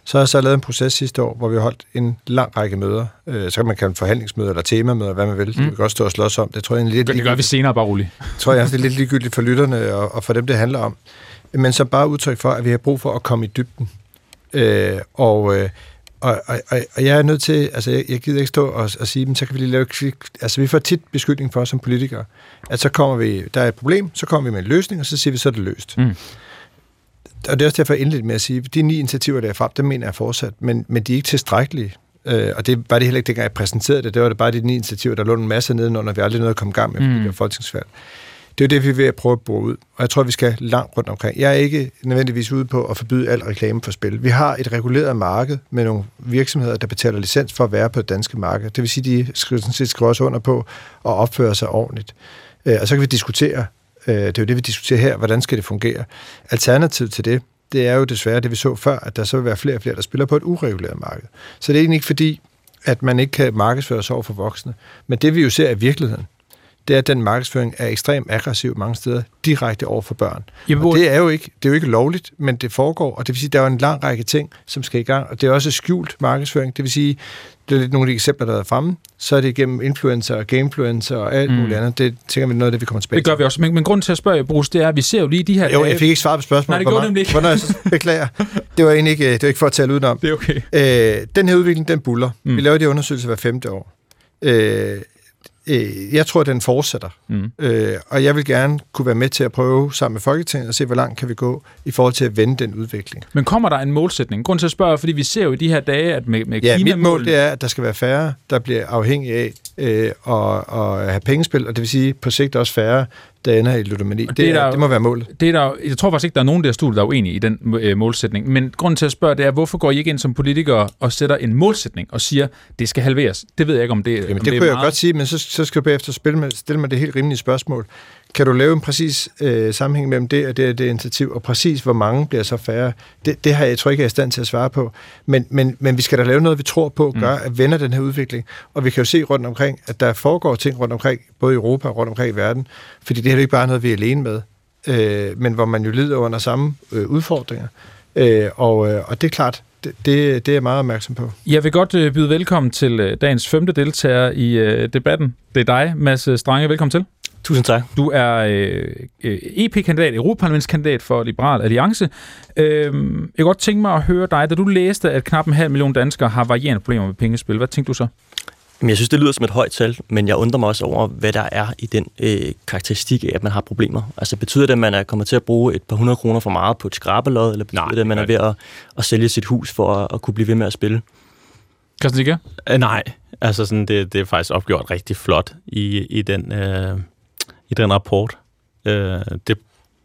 så har jeg så lavet en proces sidste år, hvor vi har holdt en lang række møder. Øh, så kan man kalde forhandlingsmøder eller temamøder, hvad man vil. Mm. Det kan godt stå og slås om. Det tror jeg er lidt Det gør vi senere, bare roligt. tror jeg det er lidt ligegyldigt for lytterne og, og for dem, det handler om. Men så bare udtryk for, at vi har brug for at komme i dybden. Øh, og, øh, og, og, og jeg er nødt til, altså jeg, jeg gider ikke stå og, og sige, men så kan vi lige lave, altså vi får tit beskyldning for som politikere, at så kommer vi, der er et problem, så kommer vi med en løsning, og så siger vi, så er det løst. Mm og det er også derfor, jeg indledte med at sige, at de ni initiativer, der er frem, dem mener jeg fortsat, men, men de er ikke tilstrækkelige. Øh, og det var det heller ikke, dengang jeg præsenterede det. Det var det bare de ni initiativer, der lå en masse nedenunder, vi aldrig nåede at komme i gang med, fordi mm. det var folketingsvalg. Det er jo det, vi er ved at prøve at bruge ud. Og jeg tror, vi skal langt rundt omkring. Jeg er ikke nødvendigvis ude på at forbyde al reklame for spil. Vi har et reguleret marked med nogle virksomheder, der betaler licens for at være på det danske marked. Det vil sige, de skriver, sådan set skriver også under på at opføre sig ordentligt. Øh, og så kan vi diskutere, Øh, det er jo det, vi diskuterer her. Hvordan skal det fungere? Alternativet til det, det er jo desværre det, vi så før, at der så vil være flere og flere, der spiller på et ureguleret marked. Så det er egentlig ikke fordi, at man ikke kan markedsføre sig over for voksne. Men det vi jo ser i virkeligheden, det er, at den markedsføring er ekstremt aggressiv mange steder, direkte over for børn. Jamen, og det er, jo ikke, det er jo ikke lovligt, men det foregår, og det vil sige, at der er en lang række ting, som skal i gang, og det er også skjult markedsføring. Det vil sige, det er lidt nogle af de eksempler, der er fremme, så er det igennem influencer og gamefluencer og alt mm. muligt andet. Det tænker vi noget af det, vi kommer tilbage til. Det gør vi også. Men, men grunden til at spørge, Bruce, det er, at vi ser jo lige de her... Jo, jeg fik ikke svaret på spørgsmålet. Nej, det gjorde nemlig ikke. Hvornår jeg beklager. Det var egentlig ikke, det var ikke for at tale udenom. Det er okay. Øh, den her udvikling, den buller. Mm. Vi laver de undersøgelser hver femte år. Øh, øh, jeg tror, den fortsætter. Mm. Øh, og jeg vil gerne kunne være med til at prøve sammen med Folketinget og se, hvor langt kan vi gå i forhold til at vende den udvikling. Men kommer der en målsætning? Grund til at spørge, fordi vi ser jo i de her dage, at med, med Ja, mit mål det er, at der skal være færre, der bliver afhængige af øh, at, at have pengespil, og det vil sige på sigt også færre, der ender i ludomani. Det, det, er, der, det må være målet. Det er der, jeg tror faktisk ikke, der er nogen der studier, der er uenige i den øh, målsætning. Men grunden til at spørge, det er, hvorfor går I ikke ind som politikere og sætter en målsætning og siger, det skal halveres? Det ved jeg ikke, om det, Jamen, om det, det kunne jeg meget... godt sige, men så, så skal du bagefter spille med, stille mig det helt rimelige spørgsmål. Kan du lave en præcis øh, sammenhæng mellem det og det og det initiativ, og præcis hvor mange bliver så færre? Det, det har jeg, jeg tror ikke, jeg er i stand til at svare på. Men, men, men vi skal da lave noget, vi tror på, gør mm. at vende den her udvikling. Og vi kan jo se rundt omkring, at der foregår ting rundt omkring, både i Europa og rundt omkring i verden. Fordi det er jo ikke bare noget, vi er alene med, øh, men hvor man jo lider under samme øh, udfordringer. Øh, og, øh, og det er klart, det, det, det er jeg meget opmærksom på. Jeg vil godt øh, byde velkommen til øh, dagens femte deltager i øh, debatten. Det er dig, Mads Strange. Velkommen til. Tusind tak. Du er øh, øh EP-kandidat, Europaparlamentskandidat for Liberal Alliance. Øh, jeg kan godt tænke mig at høre dig, da du læste, at knap en halv million danskere har varierende problemer med pengespil. Hvad tænkte du så? Jeg synes, det lyder som et højt tal, men jeg undrer mig også over, hvad der er i den øh, karakteristik af, at man har problemer. Altså betyder det, at man er kommer til at bruge et par hundrede kroner for meget på et skrabelod, eller betyder Nej, det, at man er ved at, at sælge sit hus for at, at kunne blive ved med at spille? Christian øh, Nej, altså sådan, det, det er faktisk opgjort rigtig flot i, i den... Øh i den rapport. Øh, det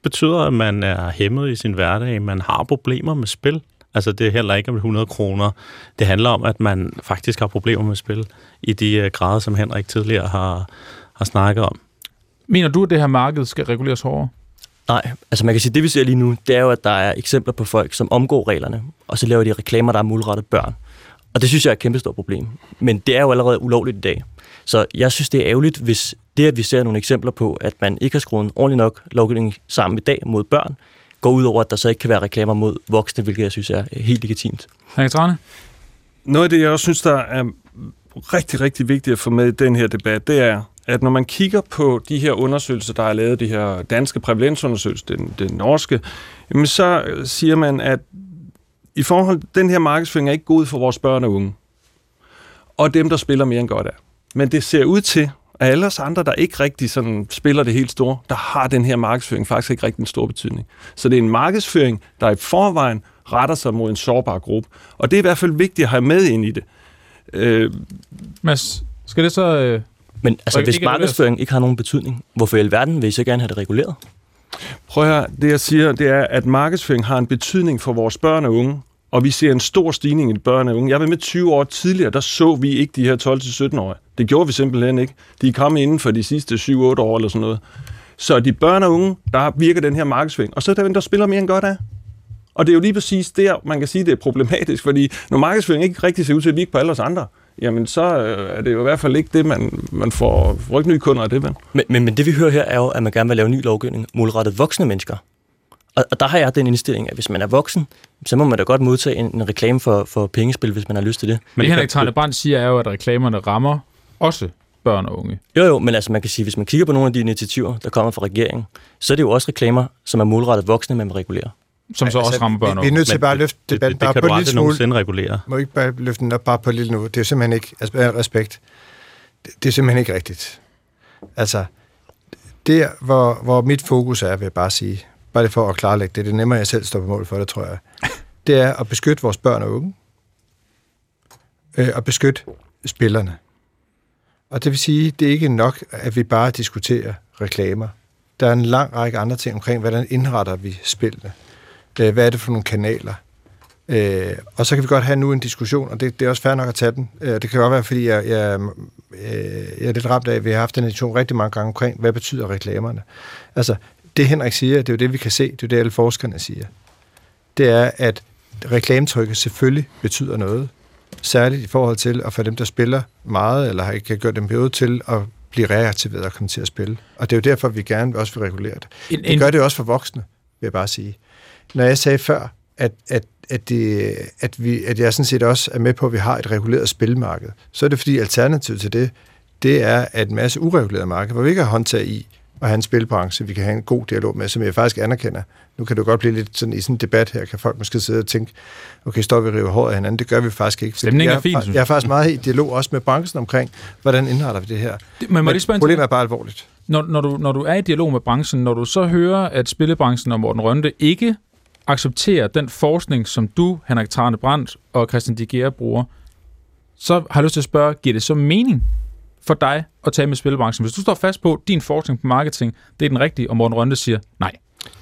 betyder, at man er hæmmet i sin hverdag, man har problemer med spil. Altså det er heller ikke om 100 kroner. Det handler om, at man faktisk har problemer med spil i de øh, grader, som Henrik tidligere har, har snakket om. Mener du, at det her marked skal reguleres hårdere? Nej, altså man kan sige, det vi ser lige nu, det er jo, at der er eksempler på folk, som omgår reglerne, og så laver de reklamer, der er målrettet børn. Og det synes jeg er et kæmpestort problem. Men det er jo allerede ulovligt i dag. Så jeg synes, det er ærgerligt, hvis det, at vi ser nogle eksempler på, at man ikke har skruet en ordentlig nok lovgivning sammen i dag mod børn, går ud over, at der så ikke kan være reklamer mod voksne, hvilket jeg synes er helt legitimt. Trane? Noget af det, jeg også synes, der er rigtig, rigtig vigtigt at få med i den her debat, det er, at når man kigger på de her undersøgelser, der er lavet, de her danske prævalensundersøgelser, den, den norske, jamen så siger man, at i forhold den her markedsføring er ikke god for vores børn og unge. Og dem, der spiller mere end godt er. Men det ser ud til, at alle os andre, der ikke rigtig sådan spiller det helt store, der har den her markedsføring faktisk ikke rigtig en stor betydning. Så det er en markedsføring, der i forvejen retter sig mod en sårbar gruppe. Og det er i hvert fald vigtigt at have med ind i det. Øh, Mads, skal det så... Øh, Men altså, hvis markedsføring ikke har nogen betydning, hvorfor i alverden vil I så gerne have det reguleret? Prøv at høre, det jeg siger, det er, at markedsføring har en betydning for vores børn og unge, og vi ser en stor stigning i børn og unge. Jeg var med 20 år tidligere, der så vi ikke de her 12-17-årige. Det gjorde vi simpelthen ikke. De er kommet inden for de sidste 7-8 år eller sådan noget. Så de børn og unge, der virker den her markedsving. Og så er der der spiller mere end godt af. Og det er jo lige præcis der, man kan sige, det er problematisk, fordi når markedsføring ikke rigtig ser ud til at virke på alle os andre, jamen så øh, er det jo i hvert fald ikke det, man, man får rykke nye kunder af det, men. Men, men. men det vi hører her er jo, at man gerne vil lave ny lovgivning målrettet voksne mennesker. Og, og der har jeg den indstilling, at hvis man er voksen, så må man da godt modtage en, en reklame for, for pengespil, hvis man har lyst til det. Men det Henrik Trane Brandt siger er jo, at reklamerne rammer også børn og unge. Jo, jo, men altså man kan sige, hvis man kigger på nogle af de initiativer, der kommer fra regeringen, så er det jo også reklamer, som er målrettet voksne, man vil regulere. Som så altså, også rammer børn og unge. Vi er nødt til bare at løfte debatten bare det, det, det kan på du aldrig regulere. Må ikke bare løfte den op bare på et lille nu. Det er simpelthen ikke, altså med respekt, det, det er simpelthen ikke rigtigt. Altså, der hvor, hvor mit fokus er, vil jeg bare sige, bare det for at klarlægge det, det er nemmere, at jeg selv står på mål for det, tror jeg, det er at beskytte vores børn og unge, øh, og beskytte spillerne. Og det vil sige, det er ikke nok, at vi bare diskuterer reklamer. Der er en lang række andre ting omkring, hvordan indretter vi spillene. Øh, hvad er det for nogle kanaler? Øh, og så kan vi godt have nu en diskussion, og det, det er også fair nok at tage den. Øh, det kan godt være, fordi jeg, jeg, øh, jeg er lidt ramt af, at vi har haft den diskussion rigtig mange gange omkring, hvad betyder reklamerne? Altså, det Henrik siger, det er jo det, vi kan se, det er det, alle forskerne siger. Det er, at reklametrykket selvfølgelig betyder noget. Særligt i forhold til at få dem, der spiller meget, eller ikke kan gøre dem periode til at blive reaktiveret og komme til at spille. Og det er jo derfor, vi gerne også vil regulere det. En, det gør det også for voksne, vil jeg bare sige. Når jeg sagde før, at, at, at, det, at, vi, at jeg sådan set også er med på, at vi har et reguleret spilmarked, så er det fordi alternativet til det, det er at en masse ureguleret marked, hvor vi ikke har håndtag i, at have en spilbranche, vi kan have en god dialog med, som jeg faktisk anerkender. Nu kan det godt blive lidt sådan i sådan en debat her, kan folk måske sidde og tænke, okay, står vi rive håret af hinanden? Det gør vi faktisk ikke. Stemningen er fint, jeg, jeg er faktisk meget i dialog også med branchen omkring, hvordan indretter vi det her. Det, men, men problemet er bare alvorligt. Når, når, du, når du er i dialog med branchen, når du så hører, at spillebranchen og Morten Rønde ikke accepterer den forskning, som du, Henrik Trane Brandt og Christian Digere bruger, så har jeg lyst til at spørge, giver det så mening for dig at tage med spilbranchen? Hvis du står fast på, at din forskning på marketing, det er den rigtige, og Morten Rønde siger nej.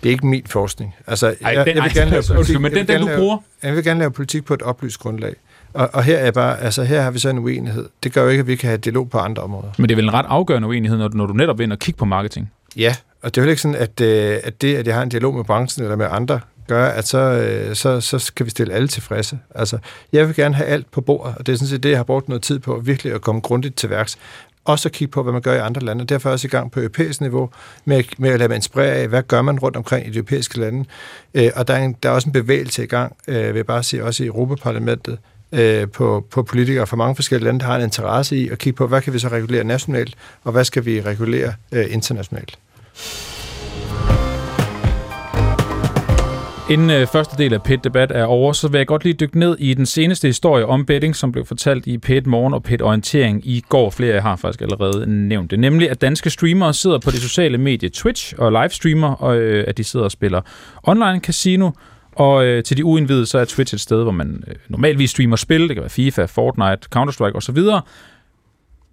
Det er ikke min forskning. Altså, Ej, jeg, den, jeg, vil gerne lave politik, men den, den du bruger? Jeg vil gerne lave politik på et oplyst grundlag. Og, og her, er bare, altså her har vi så en uenighed. Det gør jo ikke, at vi kan have dialog på andre områder. Men det er vel en ret afgørende uenighed, når du, når du netop ind og kigge på marketing? Ja, og det er jo ikke sådan, at, øh, at det, at jeg har en dialog med branchen eller med andre, gør, at så, øh, så, så kan vi stille alle tilfredse. Altså, jeg vil gerne have alt på bordet, og det er sådan set det, jeg har brugt noget tid på, virkelig at komme grundigt til værks. Også at kigge på, hvad man gør i andre lande. Derfor er jeg også i gang på europæisk niveau med, med at lade mig inspirere af, hvad gør man rundt omkring i de europæiske lande. Øh, og der er, en, der er også en bevægelse i gang, øh, vil jeg bare sige, også i Europaparlamentet, øh, på, på politikere fra mange forskellige lande, der har en interesse i at kigge på, hvad kan vi så regulere nationalt, og hvad skal vi regulere øh, internationalt. Inden øh, første del af pet debat er over, så vil jeg godt lige dykke ned i den seneste historie om betting, som blev fortalt i pet Morgen og pet Orientering i går. Flere af har faktisk allerede nævnt det. Nemlig, at danske streamere sidder på det sociale medie Twitch og livestreamer, og øh, at de sidder og spiller online casino. Og øh, til de uindvidede, så er Twitch et sted, hvor man øh, normalvis streamer spil. Det kan være FIFA, Fortnite, Counter-Strike osv.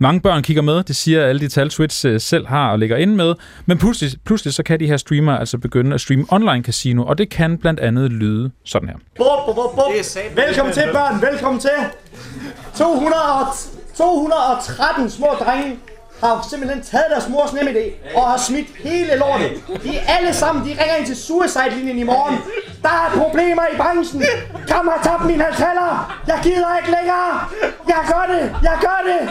Mange børn kigger med, det siger alle de tal, Twitch øh, selv har og ligger inde med. Men pludselig, pludselig så kan de her streamer altså begynde at streame online casino, og det kan blandt andet lyde sådan her. Bop, bop, bop. Velkommen til, børn. Velkommen til. 200 213 små drenge har simpelthen taget deres mors nemme idé og har smidt hele lortet. De alle sammen, de ringer ind til suicide-linjen i morgen. Der er problemer i branchen. Kom og tab min halvtaller. Jeg gider ikke længere. Jeg gør det. Jeg gør det.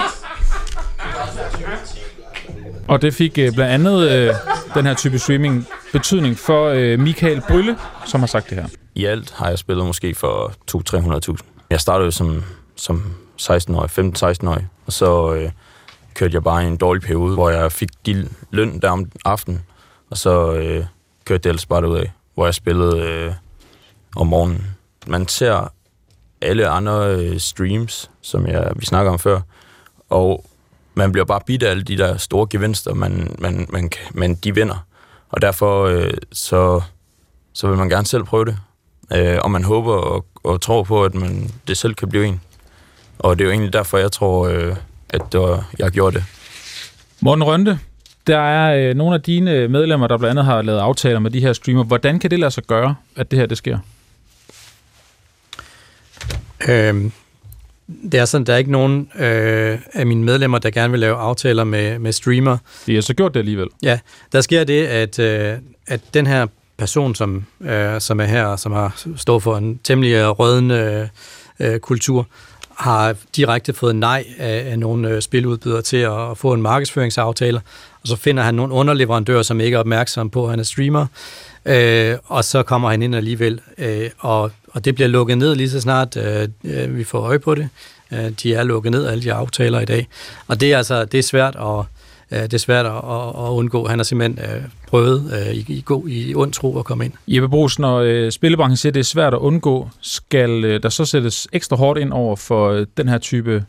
Og det fik øh, blandt andet øh, den her type streaming betydning for øh, Michael Brylle, som har sagt det her. I alt har jeg spillet måske for 200-300.000. Jeg startede jo som, som 16-årig, 15-16-årig, og så øh, kørte jeg bare i en dårlig periode, hvor jeg fik de løn der om aftenen, og så øh, kørte det ellers bare af, hvor jeg spillede øh, om morgenen. Man ser alle andre øh, streams, som jeg, vi snakker om før, og man bliver bare bidt af alle de der store gevinster, man, man, man, man de vinder. Og derfor øh, så, så vil man gerne selv prøve det. Øh, og man håber og, og tror på, at man det selv kan blive en. Og det er jo egentlig derfor, jeg tror, øh, at det var, jeg gjorde det. Morten Rønte, der er øh, nogle af dine medlemmer, der blandt andet har lavet aftaler med de her streamer. Hvordan kan det lade sig gøre, at det her det sker? Øhm, det er sådan, der er ikke nogen øh, af mine medlemmer, der gerne vil lave aftaler med, med streamer. De har så gjort det alligevel. Ja, der sker det, at, øh, at den her person, som, øh, som er her, som har stået for en temmelig rødende øh, kultur, har direkte fået nej af, af nogle øh, spiludbydere til at, at få en markedsføringsaftale, og så finder han nogle underleverandører, som ikke er opmærksomme på, at han er streamer, øh, og så kommer han ind alligevel, øh, og, og det bliver lukket ned lige så snart øh, øh vi får øje på det. Øh, de er lukket ned, alle de aftaler i dag, og det er altså det er svært at øh, det er svært at, at undgå. Han har simpelthen øh, prøvet øh, i, i, god, i ond tro at komme ind. Jeppe Brugs, når øh, spillebranchen siger, at det er svært at undgå, skal øh, der så sættes ekstra hårdt ind over for øh, den her type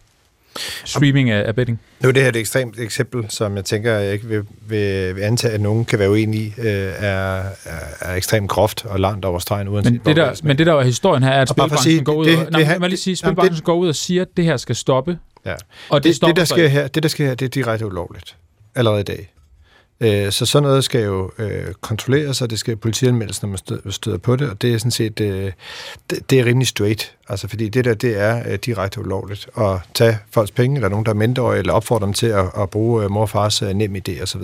streaming af, af betting? Nu er det her et ekstremt eksempel, som jeg tænker, jeg ikke vil, vil, vil antage, at nogen kan være uenige i, øh, er, er, er ekstremt groft og langt over stregen, uanset men det, der, men det der er historien her, er, at spilbranchen går ud det, og, det, nej, det, lige sige, spilbranchen det, går ud og siger, at det her skal stoppe. Ja. Og det, det, det, der sker her, det, der sker her, det er direkte ulovligt allerede i dag. Øh, så sådan noget skal jo øh, kontrolleres, og det skal politianmeldes, når man støder på det, og det er sådan set, øh, det, det er rimelig straight, altså fordi det der, det er øh, direkte ulovligt at tage folks penge, eller nogen, der er mindreårige, eller opfordre dem til at, at bruge øh, mor og fars øh, nem idé osv.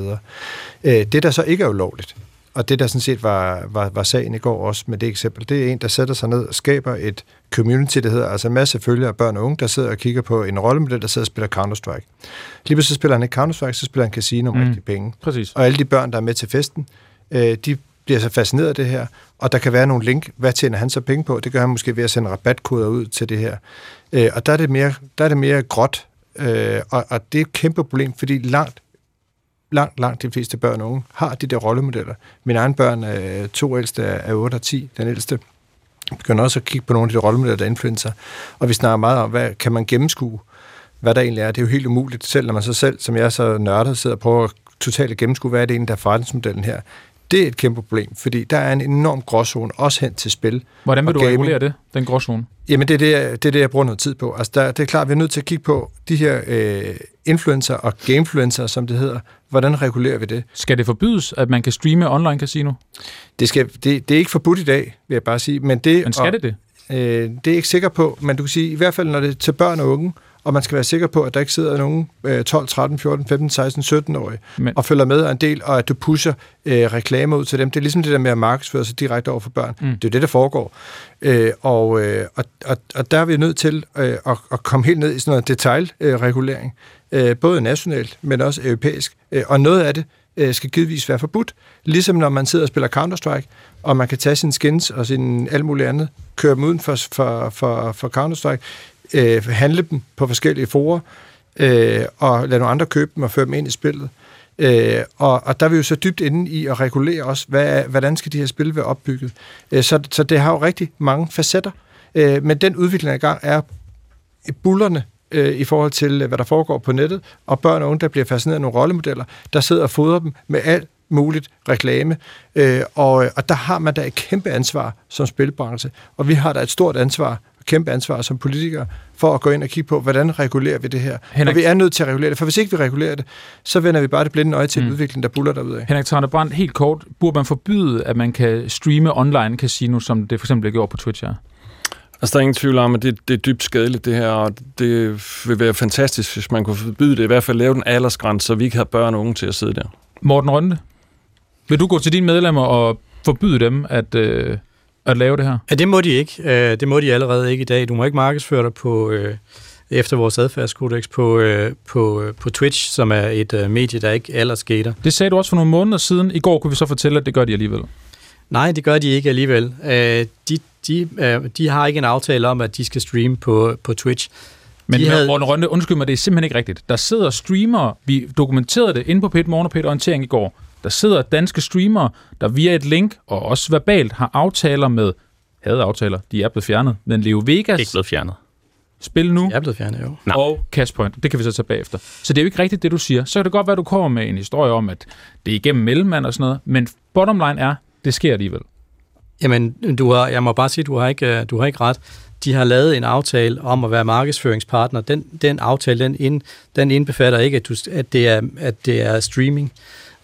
Øh, det, der så ikke er ulovligt, og det, der sådan set var, var, var sagen i går også med det eksempel, det er en, der sætter sig ned og skaber et community, der hedder altså en masse følgere af børn og unge, der sidder og kigger på en rollemodel, der sidder og spiller Counter-Strike. Lige så spiller han ikke Counter-Strike, så spiller han casino med mm. rigtige penge. Præcis. Og alle de børn, der er med til festen, øh, de bliver så fascineret af det her, og der kan være nogle link, hvad tjener han så penge på? Det gør han måske ved at sende rabatkoder ud til det her. Øh, og der er det mere, der er det mere gråt, øh, og, og det er et kæmpe problem, fordi langt langt, langt de fleste børn og unge har de der rollemodeller. Mine egne børn, øh, to ældste er 8 og 10, den ældste begynder også at kigge på nogle af de rollemodeller, der influencer. Og vi snakker meget om, hvad kan man gennemskue, hvad der egentlig er. Det er jo helt umuligt, selv når man så selv, som jeg så nørdet, sidder og prøver at totalt gennemskue, hvad er det egentlig, der er forretningsmodellen her. Det er et kæmpe problem, fordi der er en enorm gråzone, også hen til spil. Hvordan vil du gaming. regulere det, den gråzone? Jamen, det er det, det er det, jeg bruger noget tid på. Altså, der, det er klart, vi er nødt til at kigge på de her øh, influencer og gamefluencer, som det hedder. Hvordan regulerer vi det? Skal det forbydes, at man kan streame online casino? Det, skal, det, det er ikke forbudt i dag, vil jeg bare sige. Men, det, men skal og, det det? Øh, det er jeg ikke sikker på, men du kan sige, i hvert fald når det er til børn og unge, og man skal være sikker på, at der ikke sidder nogen øh, 12, 13, 14, 15, 16, 17-årige Men. og følger med en del, og at du pusher øh, reklamer ud til dem. Det er ligesom det der med at markedsføre sig direkte over for børn. Mm. Det er det, der foregår. Øh, og, øh, og, og, og der er vi nødt til øh, at, at komme helt ned i sådan noget detaljregulering, øh, både nationalt, men også europæisk. Øh, og noget af det øh, skal givetvis være forbudt. Ligesom når man sidder og spiller Counter-Strike, og man kan tage sine skins og sin alt muligt andet, køre dem uden for, for, for, for Counter-Strike, øh, handle dem på forskellige forer, øh, og lade nogle andre købe dem og føre dem ind i spillet. Øh, og, og der er vi jo så dybt inde i at regulere også, hvad, hvordan skal de her spil være opbygget. Øh, så, så det har jo rigtig mange facetter. Øh, men den udvikling i gang er bullerne øh, i forhold til, øh, hvad der foregår på nettet, og børn og unge, der bliver fascineret af nogle rollemodeller, der sidder og fodrer dem med alt muligt reklame. Øh, og, og der har man da et kæmpe ansvar som spilbranche, og vi har da et stort ansvar kæmpe ansvar som politikere for at gå ind og kigge på, hvordan regulerer vi det her. Henrik... Og vi er nødt til at regulere det, for hvis ikke vi regulerer det, så vender vi bare det blinde øje til mm. en udvikling, der buller derud af. Henrik Brandt, helt kort, burde man forbyde, at man kan streame online casino, som det for eksempel bliver gjort på Twitch her? Altså, der er ingen tvivl om, at det, det er dybt skadeligt, det her, og det vil være fantastisk, hvis man kunne forbyde det, i hvert fald lave den aldersgrænse, så vi ikke har børn og unge til at sidde der. Morten Rønde, vil du gå til dine medlemmer og forbyde dem at, øh, at lave det her? Ja, det må de ikke. Øh, det må de allerede ikke i dag. Du må ikke markedsføre dig på, øh, efter vores adfærdskodex på, øh, på, øh, på Twitch, som er et øh, medie, der ikke aldersgater. Det sagde du også for nogle måneder siden. I går kunne vi så fortælle, at det gør de alligevel. Nej, det gør de ikke alligevel. Øh, de, de, øh, de har ikke en aftale om, at de skal streame på, på Twitch. Men De havde... Morten Rønne, undskyld mig, det er simpelthen ikke rigtigt. Der sidder streamere, vi dokumenterede det inde på Pet Morgen og Pet Orientering i går. Der sidder danske streamere, der via et link og også verbalt har aftaler med, havde aftaler, de er blevet fjernet, men Leo Vegas Ikke blevet fjernet. spil nu Jeg er blevet fjernet, jo. Nej. og Cashpoint. Det kan vi så tage bagefter. Så det er jo ikke rigtigt, det du siger. Så kan det godt være, at du kommer med en historie om, at det er igennem mellemmand og sådan noget, men bottom line er, det sker alligevel. Jamen, du har, jeg må bare sige, du har ikke, øh, du har ikke ret. De har lavet en aftale om at være markedsføringspartner. Den, den aftale, den, ind, den indbefatter ikke, at, du, at, det er, at det er streaming.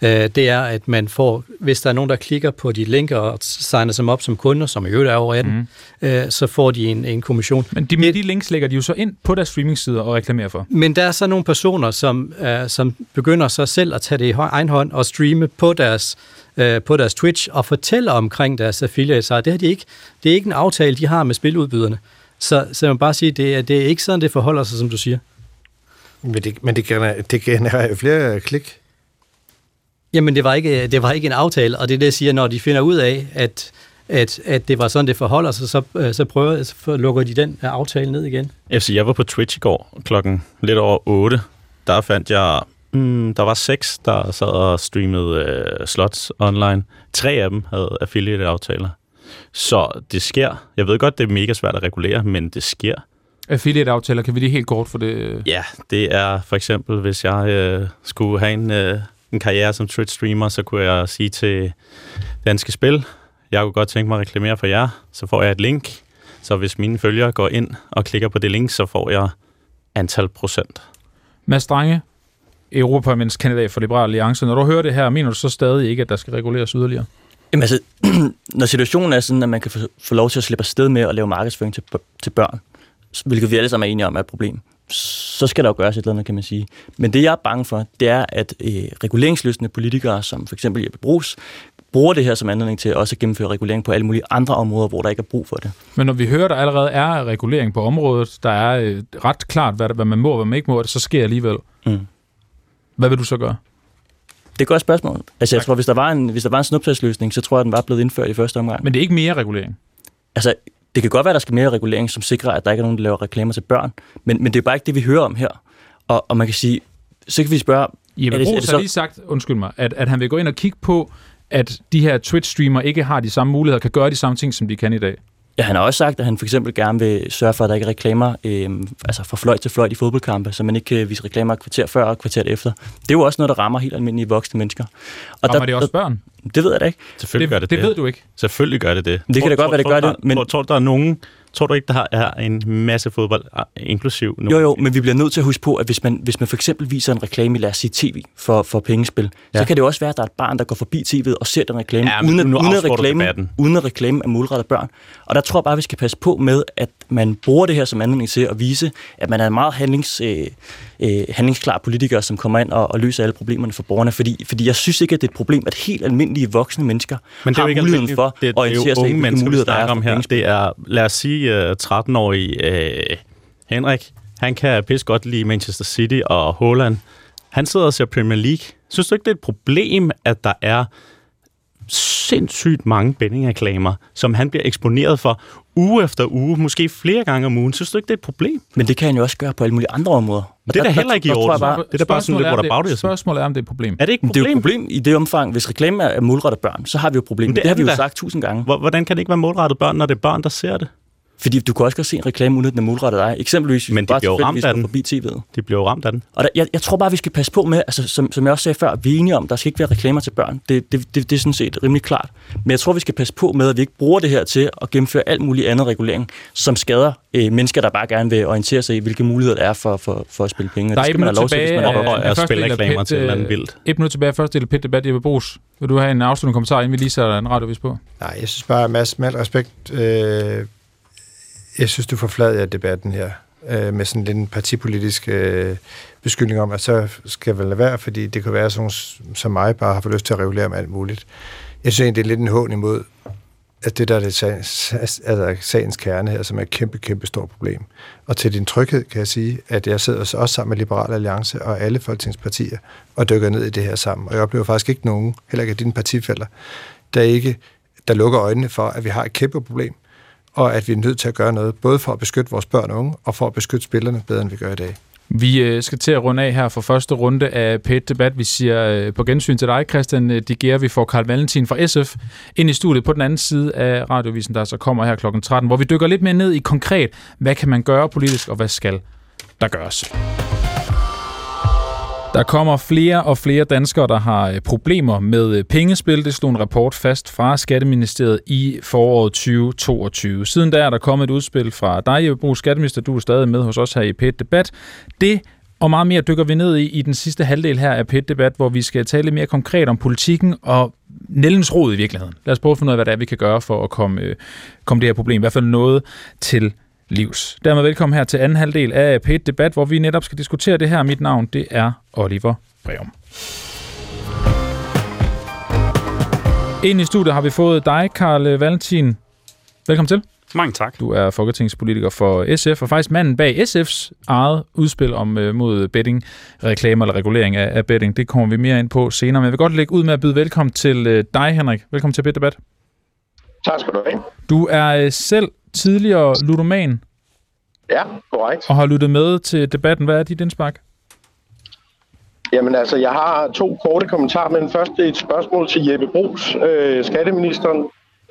Øh, det er, at man får, hvis der er nogen, der klikker på de linker og signer sig op som kunder, som i øvrigt er over 18, mm. øh, så får de en, en kommission. Men de, med de links lægger de jo så ind på deres streamingsider og reklamerer for. Men der er så nogle personer, som, øh, som begynder så selv at tage det i egen hånd og streame på deres, øh, på deres Twitch og fortælle omkring deres affiliate site. Det, har de ikke, det er ikke en aftale, de har med spiludbyderne. Så, så må bare sige, det er, det er ikke sådan, det forholder sig, som du siger. Men det, men det, genererer, det genererer flere klik. Jamen, det var, ikke, det var ikke en aftale, og det er det, jeg siger, når de finder ud af, at, at, at det var sådan, det forholder sig, så, øh, så, prøver, så lukker de den øh, aftale ned igen. Jeg, siger, jeg var på Twitch i går klokken lidt over 8. Der fandt jeg, mm, der var seks, der sad og streamede øh, slots online. Tre af dem havde affiliate-aftaler. Så det sker. Jeg ved godt, det er mega svært at regulere, men det sker. Affiliate-aftaler, kan vi lige helt kort for det? Ja, det er for eksempel, hvis jeg øh, skulle have en, øh, en karriere som Twitch-streamer, så kunne jeg sige til Danske Spil, jeg kunne godt tænke mig at reklamere for jer, så får jeg et link. Så hvis mine følgere går ind og klikker på det link, så får jeg antal procent. Mads Strange, Europaparlamentskandidat for Liberal Alliance. Når du hører det her, mener du så stadig ikke, at der skal reguleres yderligere? Jamen altså, når situationen er sådan, at man kan få, få lov til at slippe afsted med at lave markedsføring til, til børn, hvilket vi alle sammen er enige om er et problem, så skal der jo gøres et eller andet, kan man sige. Men det, jeg er bange for, det er, at øh, reguleringsløsende politikere, som for eksempel Jeppe Brugs, bruger det her som anledning til også at gennemføre regulering på alle mulige andre områder, hvor der ikke er brug for det. Men når vi hører, der allerede er regulering på området, der er øh, ret klart, hvad, hvad man må og hvad man ikke må, så sker alligevel. Mm. Hvad vil du så gøre? Det er et godt spørgsmål. Altså, jeg tror, hvis der var en, hvis der var en snuptagsløsning, så tror jeg, den var blevet indført i første omgang. Men det er ikke mere regulering. Altså, det kan godt være, at der skal mere regulering, som sikrer, at der ikke er nogen, der laver reklamer til børn. Men, men det er bare ikke det, vi hører om her. Og, og man kan sige, så kan vi spørge... Jeppe Brugs har så- lige sagt, undskyld mig, at, at han vil gå ind og kigge på, at de her Twitch-streamere ikke har de samme muligheder, kan gøre de samme ting, som de kan i dag. Ja, han har også sagt, at han for eksempel gerne vil sørge for, at der ikke er reklamer øh, altså fra fløjt til fløjt i fodboldkampe, så man ikke kan vise reklamer et kvarter før og et kvarter efter. Det er jo også noget, der rammer helt almindelige voksne mennesker. Og Og det også børn? Det ved jeg da ikke. Selvfølgelig Det- gør det det det. ved du ikke. Selvfølgelig gør det det. Det kan da godt være, det gør det, men... men- Tror, tror, der er nogen... Tror du ikke, der er en masse fodbold, ah, inklusiv nu? Jo, jo, men vi bliver nødt til at huske på, at hvis man, hvis man for eksempel viser en reklame i, lad os sige, tv for, for pengespil, ja. Så kan det også være, at der er et barn, der går forbi tv'et og ser den reklame, Ja, uden, at, uden, at reklame, debatten. uden at reklame er målrettet børn. Og der tror jeg bare, vi skal passe på med, at man bruger det her som anledning til at vise, at man er en meget handlings, øh, øh, handlingsklar politiker, som kommer ind og, og løser alle problemerne for borgerne. Fordi, fordi jeg synes ikke, at det er et problem, at helt almindelige voksne mennesker Men det er har jo ikke muligheden for det, at er orientere jo sig i, vi muligheder der er om her. Det er, lad os sige, uh, 13-årig uh, Henrik. Han kan pisse godt lide Manchester City og Holland. Han sidder og ser Premier League. Synes du ikke, det er et problem, at der er sindssygt mange bettingreklamer, som han bliver eksponeret for uge efter uge, måske flere gange om ugen. Synes du ikke, det er et problem? Men det kan han jo også gøre på alle mulige andre områder. Og Det er da der- heller ikke i der orden. bare- Det er da bare sådan lidt er, om whataboutism. det- Spørgsmålet er, om det er et problem. Er det ikke et det er jo et problem? problem i det omfang, hvis reklame er målrettet børn, så har vi jo et problem. Men Det, det har vi jo sagt tusind gange. Hvor- Hvordan kan det ikke være målrettet børn, når det er børn, der ser det? Fordi du kan også godt se en reklame, uden at den er målrettet dig. Eksempelvis, hvis Men du de bare bliver ramt af den. forbi tv'et. De bliver jo ramt af den. Og der, jeg, jeg tror bare, vi skal passe på med, altså, som, som jeg også sagde før, vi er enige om, der skal ikke være reklamer til børn. Det, det, det, det er sådan set rimelig klart. Men jeg tror, vi skal passe på med, at vi ikke bruger det her til at gennemføre alt muligt andet regulering, som skader øh, mennesker, der bare gerne vil orientere sig i, hvilke muligheder der er for, for, for at spille penge. Der er det et minut lov til, hvis tilbage er. Og af at første spille reklamer til et eller andet øh, vildt. Et minut tilbage første del af Pit Debat, Jeppe Brugs. Vil du have en afsluttende kommentar, inden vi lige sætter en radiovis på? Nej, jeg synes bare, Mads, med respekt, øh, jeg synes, du forfladiger debatten her øh, med sådan lidt en partipolitisk øh, beskyldning om, at så skal vel lade være, fordi det kan være, at sådan som mig bare har fået lyst til at regulere om alt muligt. Jeg synes egentlig, det er lidt en hån imod at det der er det sagens, altså sagens kerne her, som er et kæmpe, kæmpe stort problem. Og til din tryghed kan jeg sige, at jeg sidder også sammen med Liberal Alliance og alle folketingspartier og dykker ned i det her sammen. Og jeg oplever faktisk ikke nogen, heller ikke af dine partifælder, der ikke der lukker øjnene for, at vi har et kæmpe problem, og at vi er nødt til at gøre noget, både for at beskytte vores børn og unge, og for at beskytte spillerne bedre, end vi gør i dag. Vi øh, skal til at runde af her for første runde af pet debat Vi siger øh, på gensyn til dig, Christian øh, De Diger. Vi får Karl Valentin fra SF ind i studiet på den anden side af radiovisen, der så kommer her kl. 13, hvor vi dykker lidt mere ned i konkret, hvad kan man gøre politisk, og hvad skal der gøres. Der kommer flere og flere danskere, der har øh, problemer med øh, pengespil. Det slog en rapport fast fra Skatteministeriet i foråret 2022. Siden da er der kommet et udspil fra dig, Jeppe Brug, Skatteminister. Du er stadig med hos os her i PET Debat. Det og meget mere dykker vi ned i i den sidste halvdel her af PET Debat, hvor vi skal tale mere konkret om politikken og Nellens rod i virkeligheden. Lad os prøve at finde ud af, hvad det er, vi kan gøre for at komme, øh, komme det her problem, i hvert fald noget til livs. Dermed velkommen her til anden halvdel af p Debat, hvor vi netop skal diskutere det her. Mit navn, det er Oliver Breum. Ind i studiet har vi fået dig, Karl Valentin. Velkommen til. Mange tak. Du er folketingspolitiker for SF, og faktisk manden bag SF's eget udspil om uh, mod betting, reklamer eller regulering af, af betting. Det kommer vi mere ind på senere, men jeg vil godt lægge ud med at byde velkommen til uh, dig, Henrik. Velkommen til Debat. Tak skal du have. Du er uh, selv tidligere ludoman. Ja, korrekt. Og har lyttet med til debatten. Hvad er dit indspark? Jamen altså, jeg har to korte kommentarer, men først et spørgsmål til Jeppe Brugs, øh, skatteministeren,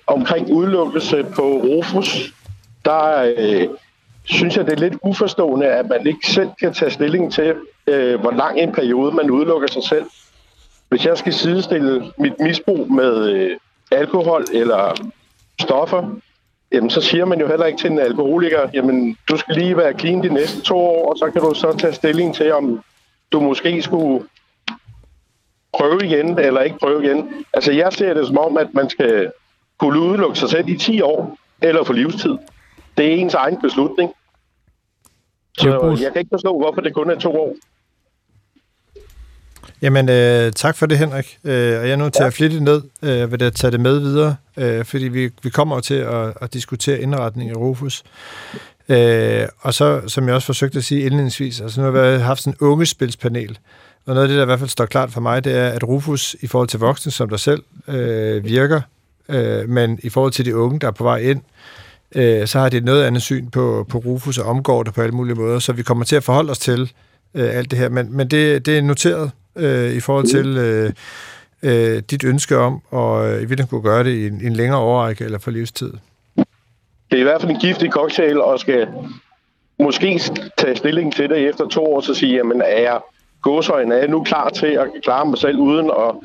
omkring udelukkelse på Rufus. Der øh, synes jeg, det er lidt uforstående, at man ikke selv kan tage stilling til, øh, hvor lang en periode man udelukker sig selv. Hvis jeg skal sidestille mit misbrug med øh, alkohol eller stoffer, jamen så siger man jo heller ikke til en alkoholiker, jamen du skal lige være clean de næste to år, og så kan du så tage stilling til, om du måske skulle prøve igen, eller ikke prøve igen. Altså jeg ser det som om, at man skal kunne udelukke sig selv i 10 år, eller for livstid. Det er ens egen beslutning. Så jeg kan ikke forstå, hvorfor det kun er to år. Jamen, øh, tak for det, Henrik. Øh, og jeg nu til at flitte ned, øh, vil jeg tage det med videre, øh, fordi vi, vi kommer jo til at, at diskutere indretning af Rufus. Øh, og så, som jeg også forsøgte at sige indledningsvis, altså nu har vi haft sådan en ungespilspanel, og noget af det, der i hvert fald står klart for mig, det er, at Rufus i forhold til voksne, som der selv øh, virker, øh, men i forhold til de unge, der er på vej ind, øh, så har det et noget andet syn på, på Rufus og omgår det på alle mulige måder, så vi kommer til at forholde os til øh, alt det her. Men, men det, det er noteret øh, i forhold til øh, øh, dit ønske om at øh, i virkeligheden kunne gøre det i en, en længere overrække eller for livstid. Det er i hvert fald en giftig cocktail, og skal måske tage stilling til det efter to år, så sige, jamen er jeg gåsøjne, er jeg nu klar til at klare mig selv uden at,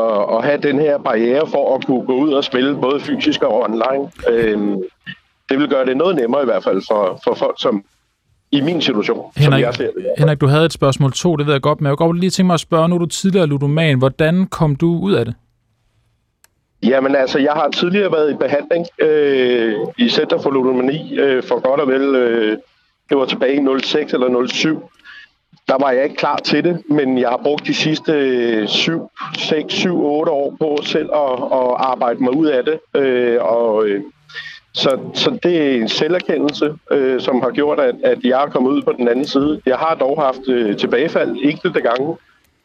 at, at have den her barriere for at kunne gå ud og spille både fysisk og online. Øhm, det vil gøre det noget nemmere i hvert fald for, for folk, som i min situation, Henrik, som jeg ser det. Henrik, du havde et spørgsmål to, det ved jeg godt, men jeg godt lige tænke mig at spørge, nu er du tidligere ludoman, hvordan kom du ud af det? Jamen altså, jeg har tidligere været i behandling øh, i Center for Ludomani øh, for godt og vel, øh, det var tilbage i 06 eller 07. Der var jeg ikke klar til det, men jeg har brugt de sidste 7, 6, 7, 8 år på selv at, at arbejde mig ud af det. Øh, og øh, så, så det er en selverkendelse, øh, som har gjort, at, at jeg er kommet ud på den anden side. Jeg har dog haft øh, tilbagefald enkelte gange,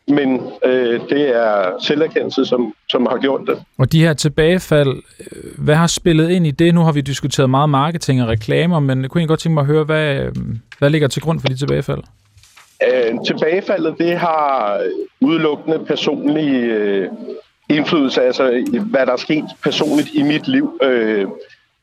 men øh, det er selverkendelse, som, som har gjort det. Og de her tilbagefald, øh, hvad har spillet ind i det? Nu har vi diskuteret meget marketing og reklamer, men jeg kunne egentlig godt tænke mig at høre, hvad, øh, hvad ligger til grund for de tilbagefald? Øh, tilbagefaldet, det har udelukkende personlig øh, indflydelse, altså hvad der er sket personligt i mit liv. Øh,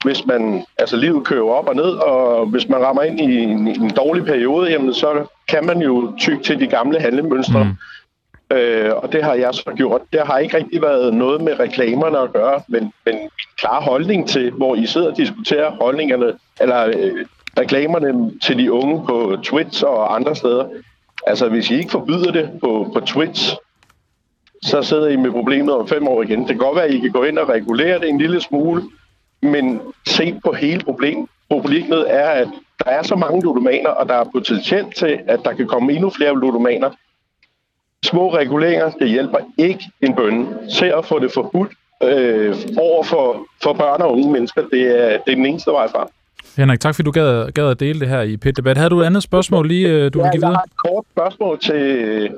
hvis man, altså livet kører op og ned, og hvis man rammer ind i en, en dårlig periode, jamen så kan man jo tykke til de gamle handlemønstre. Mm. Øh, og det har jeg så gjort. Det har ikke rigtig været noget med reklamerne at gøre, men, men en klar holdning til, hvor I sidder og diskuterer holdningerne, eller øh, reklamerne til de unge på Twitch og andre steder. Altså hvis I ikke forbyder det på, på Twitch, så sidder I med problemet om fem år igen. Det kan godt være, at I kan gå ind og regulere det en lille smule, men se på hele problemet. Problemet er, at der er så mange ludomaner, og der er potentielt til, at der kan komme endnu flere ludomaner. Små reguleringer, det hjælper ikke en bønne. Se at få det forbudt, øh, over for, for børn og unge mennesker. Det er, det er den eneste vej frem. Henrik, tak fordi du gad, gad at dele det her i pit debat. Havde du et andet spørgsmål lige, øh, du ja, vil give jeg videre? har et kort spørgsmål til,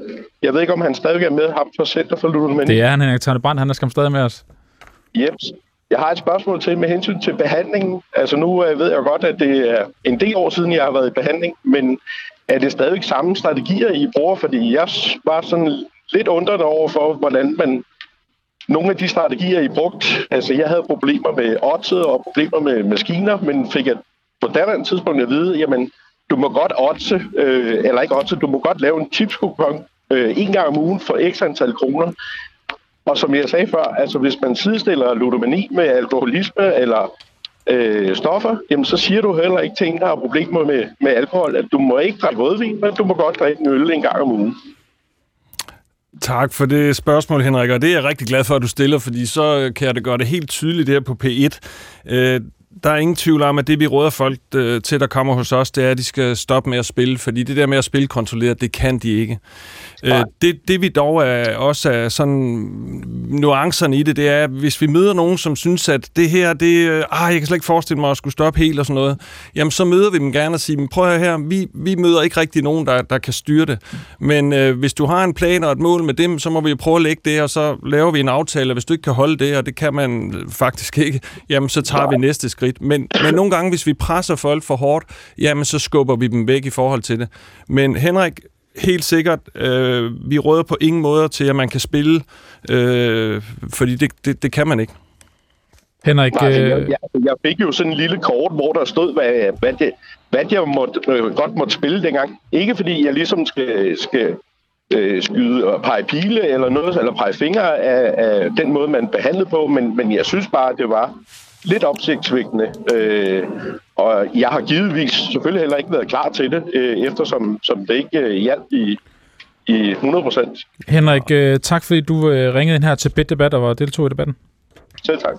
jeg ved ikke om han stadig er med, ham fra Center for Ludomani. Det er han, Henrik Tørne Brandt, han er skam stadig med os. Jeps. Jeg har et spørgsmål til med hensyn til behandlingen. Altså nu øh, ved jeg godt, at det er en del år siden, jeg har været i behandling, men er det stadig samme strategier, I bruger? Fordi jeg var sådan lidt undrende over for, hvordan man nogle af de strategier, I brugt, altså jeg havde problemer med oddset og problemer med maskiner, men fik jeg på daværende tidspunkt at vide, jamen du må godt oddse, øh, eller ikke oddse, du må godt lave en tipskupon øh, en gang om ugen for x antal kroner. Og som jeg sagde før, altså hvis man sidestiller ludomani med alkoholisme eller øh, stoffer, jamen så siger du heller ikke til en, der har problemer med, med alkohol, at du må ikke drikke rødvin, men du må godt drikke en øl en gang om ugen. Tak for det spørgsmål, Henrik, og det er jeg rigtig glad for, at du stiller, fordi så kan jeg da gøre det helt tydeligt her på P1. Øh, der er ingen tvivl om, at det vi råder folk øh, til, der kommer hos os, det er, at de skal stoppe med at spille, fordi det der med at spille kontrolleret, det kan de ikke. Øh, det, det vi dog er, også er sådan nuancerne i det, det er, at hvis vi møder nogen, som synes, at det her, det, øh, ah, jeg kan slet ikke forestille mig at skulle stoppe helt og sådan noget, jamen så møder vi dem gerne og siger, prøv at høre her, vi, vi møder ikke rigtig nogen, der, der kan styre det. Men øh, hvis du har en plan og et mål med dem, så må vi prøve at lægge det, og så laver vi en aftale, og hvis du ikke kan holde det, og det kan man faktisk ikke, jamen så tager vi næste skridt. Men, men nogle gange, hvis vi presser folk for hårdt, jamen så skubber vi dem væk i forhold til det. Men Henrik, helt sikkert, øh, vi råder på ingen måder til, at man kan spille, øh, fordi det, det, det kan man ikke. Henrik, Nej, altså, jeg, øh, jeg, jeg fik jo sådan en lille kort, hvor der stod, hvad, hvad, det, hvad jeg måtte, øh, godt måtte spille dengang. Ikke fordi jeg ligesom skal, skal øh, skyde og pege pile eller noget, eller pege fingre af, af den måde, man behandlede på, men, men jeg synes bare, at det var lidt opsigtsvækkende. Øh, og jeg har givetvis selvfølgelig heller ikke været klar til det, øh, eftersom som det ikke øh, hjalp i, i 100 procent. Henrik, øh, tak fordi du øh, ringede ind her til Bit Debat og var deltog i debatten. Selv tak.